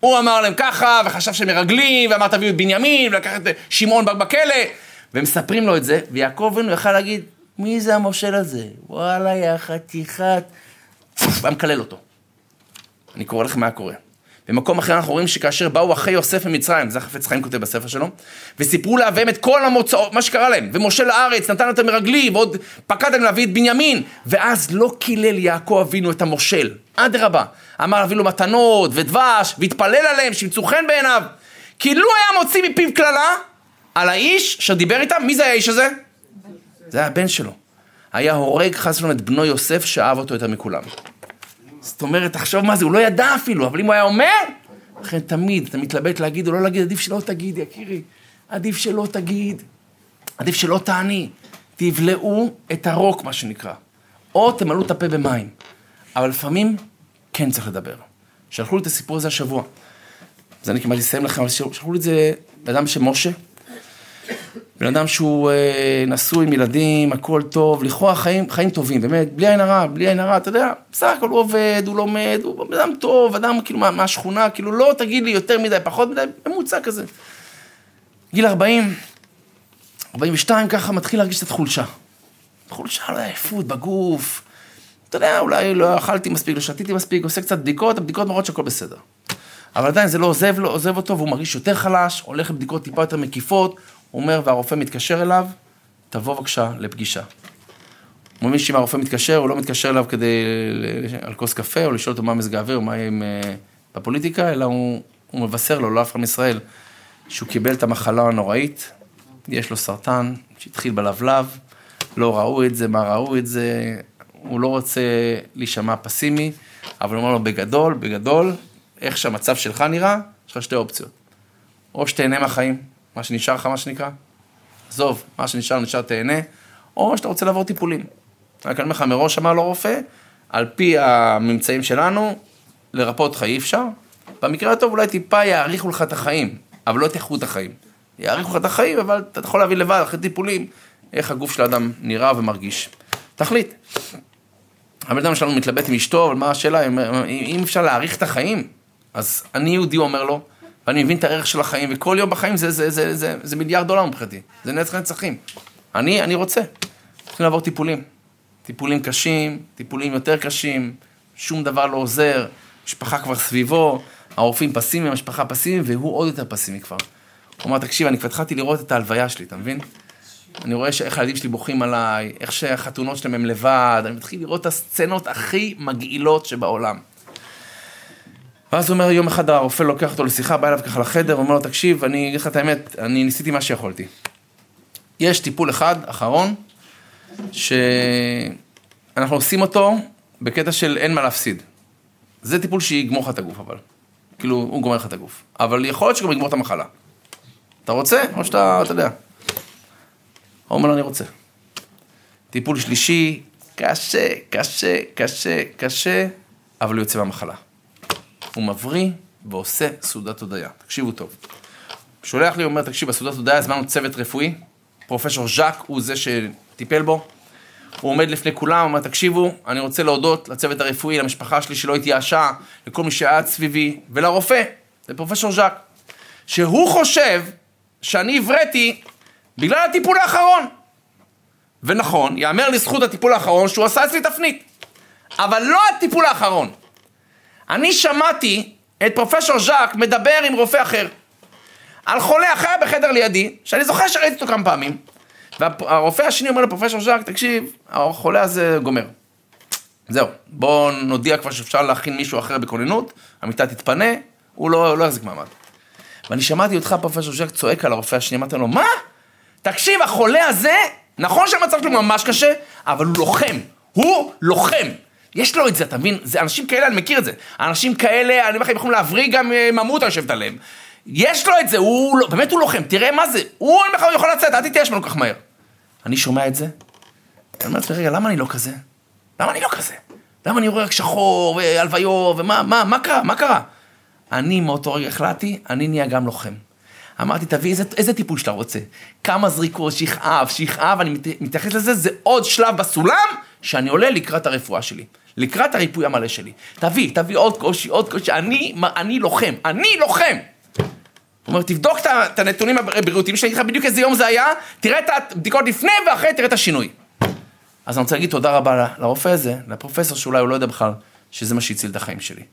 הוא אמר להם ככה, וחשב שהם מרגלים, ואמר תביאו את בנימין, ולקח את שמעון בכלא, והם מספרים לו את זה, ויעקב אבינו יכל להגיד, מי זה המושל הזה? וואלה, יא חתיכת... והיה מקלל אותו. אני קורא לכם מה קורה. במקום אחר אנחנו רואים שכאשר באו אחי יוסף ממצרים, זה החפץ חיים כותב בספר שלו, וסיפרו לאביהם את כל המוצאות, מה שקרה להם, ומשה לארץ נתן את המרגלים, ועוד פקד להם להביא את בנימין, ואז לא קילל יעקב אבינו את המושל, אדרבה, אמר להביא לו מתנות ודבש, והתפלל עליהם שימצאו חן בעיניו, כי לו היה מוציא מפיו קללה על האיש שדיבר איתם, מי זה האיש הזה? זה היה הבן שלו. היה הורג חס ושלום את בנו יוסף שאהב אותו יותר מכולם. זאת אומרת, תחשוב מה זה, הוא לא ידע אפילו, אבל אם הוא היה אומר, לכן תמיד אתה מתלבט להגיד או לא להגיד, עדיף שלא תגיד, יקירי. עדיף שלא תגיד. עדיף שלא תעני. תבלעו את הרוק, מה שנקרא, או תמלאו את הפה במים. אבל לפעמים כן צריך לדבר. שלחו לי את הסיפור הזה השבוע. אז אני כמעט אסיים לכם, אבל שלחו לי את זה בן אדם בשם משה. בן אדם שהוא אה, נשוי עם ילדים, הכל טוב, לכאורה חיים, חיים טובים, באמת, בלי עין הרע, בלי עין הרע, אתה יודע, בסך הכל הוא עובד, הוא לומד, הוא בן אדם טוב, אדם כאילו מה, מהשכונה, כאילו לא תגיד לי יותר מדי, פחות מדי, ממוצע כזה. גיל 40, 42 ככה מתחיל להרגיש קצת חולשה. חולשה, לא עייפות בגוף, אתה יודע, אולי לא אכלתי מספיק, לא שתיתי מספיק, עושה קצת בדיקות, הבדיקות מראות שהכל בסדר. אבל עדיין זה לא עוזב, לא עוזב אותו, והוא מרגיש יותר חלש, הולך לבדיקות טיפה יותר מקיפות, הוא אומר, והרופא מתקשר אליו, תבוא בבקשה לפגישה. הוא מבין שאם הרופא מתקשר, הוא לא מתקשר אליו כדי, על כוס קפה, או לשאול אותו מה מזג האוויר, מה עם, אה, בפוליטיקה, אלא הוא, הוא מבשר לו, לא אף אחד מישראל, שהוא קיבל את המחלה הנוראית, יש לו סרטן, שהתחיל בלבלב, לא ראו את זה, מה ראו את זה, הוא לא רוצה להישמע פסימי, אבל הוא אומר לו, בגדול, בגדול, איך שהמצב שלך נראה, יש לך שתי אופציות. או שתהנה מהחיים, מה שנשאר לך, מה שנקרא, עזוב, מה שנשאר, נשאר תהנה, או שאתה רוצה לעבור טיפולים. רק אני אומר לך, מראש אמר לו רופא, על פי הממצאים שלנו, לרפא אותך אי אפשר. במקרה הטוב אולי טיפה יאריכו לך את החיים, אבל לא את איכות החיים. יאריכו לך את החיים, אבל אתה יכול להבין לבד, אחרי טיפולים, איך הגוף של האדם נראה ומרגיש. תחליט. הבן אדם שלנו מתלבט עם אשתו, אבל מה השאלה, אם, אם אפשר להאריך את החיים, אז אני יהודי אומר לו, ואני מבין את הערך של החיים, וכל יום בחיים זה, זה, זה, זה, זה מיליארד דולר מבחינתי, זה נצח נצחים. אני, אני רוצה. צריכים לעבור טיפולים. טיפולים קשים, טיפולים יותר קשים, שום דבר לא עוזר, משפחה כבר סביבו, הרופאים פסימיים, המשפחה פסימיים, והוא עוד יותר פסימי כבר. הוא אמר, תקשיב, אני כבר התחלתי לראות את ההלוויה שלי, אתה מבין? אני רואה איך הילדים שלי בוכים עליי, איך שהחתונות שלהם הם לבד, אני מתחיל לראות את הסצנות הכי מגעילות שבעולם. ואז הוא אומר, יום אחד הרופא לוקח אותו לשיחה, בא אליו ככה לחדר, אומר לו, תקשיב, אני אגיד לך את האמת, אני ניסיתי מה שיכולתי. יש טיפול אחד, אחרון, שאנחנו עושים אותו בקטע של אין מה להפסיד. זה טיפול שיגמור לך את הגוף, אבל. כאילו, הוא גומר לך את הגוף. אבל יכול להיות שגם יגמור את המחלה. אתה רוצה? או שאתה, אתה יודע. אומר לו, אני רוצה. טיפול שלישי, קשה, קשה, קשה, קשה, אבל הוא יוצא מהמחלה. הוא מבריא ועושה סעודת הודיה. תקשיבו טוב. שולח לי, אומר, תקשיב, בסעודת הודיה הזמנו צוות רפואי, פרופסור ז'אק הוא זה שטיפל בו. הוא עומד לפני כולם, אומר, תקשיבו, אני רוצה להודות לצוות הרפואי, למשפחה שלי שלא התייאשה, לכל מי שהיה סביבי, ולרופא, זה פרופסור ז'אק, שהוא חושב שאני הבראתי בגלל הטיפול האחרון. ונכון, יאמר לזכות הטיפול האחרון שהוא עשה אצלי תפנית. אבל לא הטיפול האחרון. אני שמעתי את פרופסור ז'אק מדבר עם רופא אחר. על חולה אחר בחדר לידי, שאני זוכר שראיתי אותו כמה פעמים. והרופא השני אומר לפרופסור ז'אק, תקשיב, החולה הזה גומר. זהו, בואו נודיע כבר שאפשר להכין מישהו אחר בכוננות, המיטה תתפנה, הוא לא, לא יחזיק מעמד. ואני שמעתי אותך, פרופסור ז'אק, צועק על הרופא השני, אמרתי לו, מה? תקשיב, החולה הזה, נכון שהמצב שלו ממש קשה, אבל הוא לוחם. הוא לוחם. יש לו את זה, אתה מבין? זה אנשים כאלה, אני מכיר את זה. אנשים כאלה, אני אומר לך, הם יכולים להבריא גם אה, ממותה יושבת עליהם. יש לו את זה, הוא, לא- באמת הוא לוחם, תראה מה זה. הוא, אני אומר יכול לצאת, אל תתייאש ממנו כל כך מהר. אני שומע את זה, אני אומר לעצמי, רגע, למה אני לא כזה? למה אני לא כזה? למה אני רואה רק שחור והלוויות, ומה, מה, מה קרה? מה קרה? אני מאותו רגע החלטתי, אני נהיה גם לוחם. אמרתי, תביא איזה, איזה טיפול שאתה רוצה. כמה זריקות, שכאב, שכאב, אני מתייחס לזה, זה עוד שלב בסולם שאני עולה לקראת הרפואה שלי. לקראת הריפוי המלא שלי. תביא, תביא עוד קושי, עוד קושי, אני, אני לוחם, אני לוחם. הוא אומר, תבדוק את הנתונים הבריאותיים שאני אגיד לך בדיוק איזה יום זה היה, תראה את הבדיקות לפני ואחרי, תראה את השינוי. אז אני רוצה להגיד תודה רבה לרופא הזה, לפרופסור שאולי הוא לא יודע בכלל שזה מה שהציל את החיים שלי.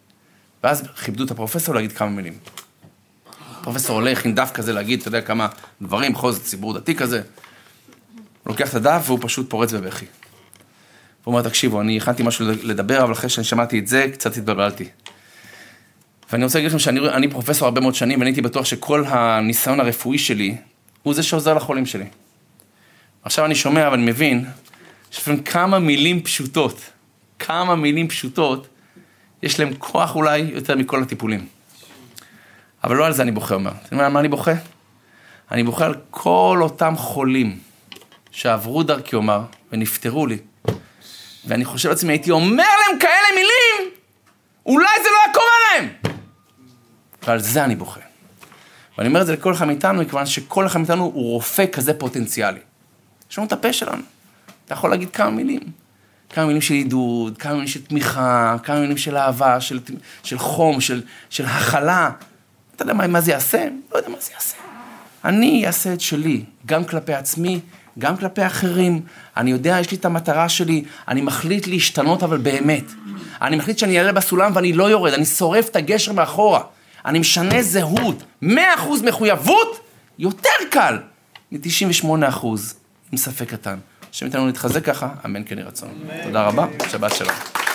ואז כיבדו את הפרופסור להגיד כמה מילים. הפרופסור הולך עם דף כזה להגיד, אתה יודע, כמה דברים, בכל זאת ציבור דתי כזה. הוא לוקח את הדף והוא פשוט פורץ בבכי. הוא אומר, תקשיבו, אני הכנתי משהו לדבר, אבל אחרי שאני שמעתי את זה, קצת התבלבלתי. ואני רוצה להגיד לכם שאני פרופסור הרבה מאוד שנים, ואני הייתי בטוח שכל הניסיון הרפואי שלי, הוא זה שעוזר לחולים שלי. עכשיו אני שומע ואני מבין, שלפעמים כמה מילים פשוטות, כמה מילים פשוטות, יש להם כוח אולי יותר מכל הטיפולים. אבל לא על זה אני בוכה, אומר. אתם יודעים על מה אני בוכה? אני בוכה על כל אותם חולים שעברו דרכי אומר ונפטרו לי. ואני חושב לעצמי, הייתי אומר להם כאלה מילים, אולי זה לא היה קורה להם. ועל זה אני בוכה. ואני אומר את זה לכל אחד מאיתנו, מכיוון שכל אחד מאיתנו הוא רופא כזה פוטנציאלי. יש לנו את הפה שלנו. אתה יכול להגיד כמה מילים. כמה מילים של עידוד, כמה מילים של תמיכה, כמה מילים של אהבה, של, של חום, של, של הכלה. אתה יודע מה, מה זה יעשה? לא יודע מה זה יעשה. אני אעשה את שלי, גם כלפי עצמי, גם כלפי אחרים. אני יודע, יש לי את המטרה שלי, אני מחליט להשתנות, אבל באמת. אני מחליט שאני אעלה בסולם ואני לא יורד, אני שורף את הגשר מאחורה. אני משנה זהות, 100% מחויבות, יותר קל מ-98% עם ספק קטן. השם איתנו להתחזק ככה, אמן כן יהי רצון. תודה רבה, שבת שלום.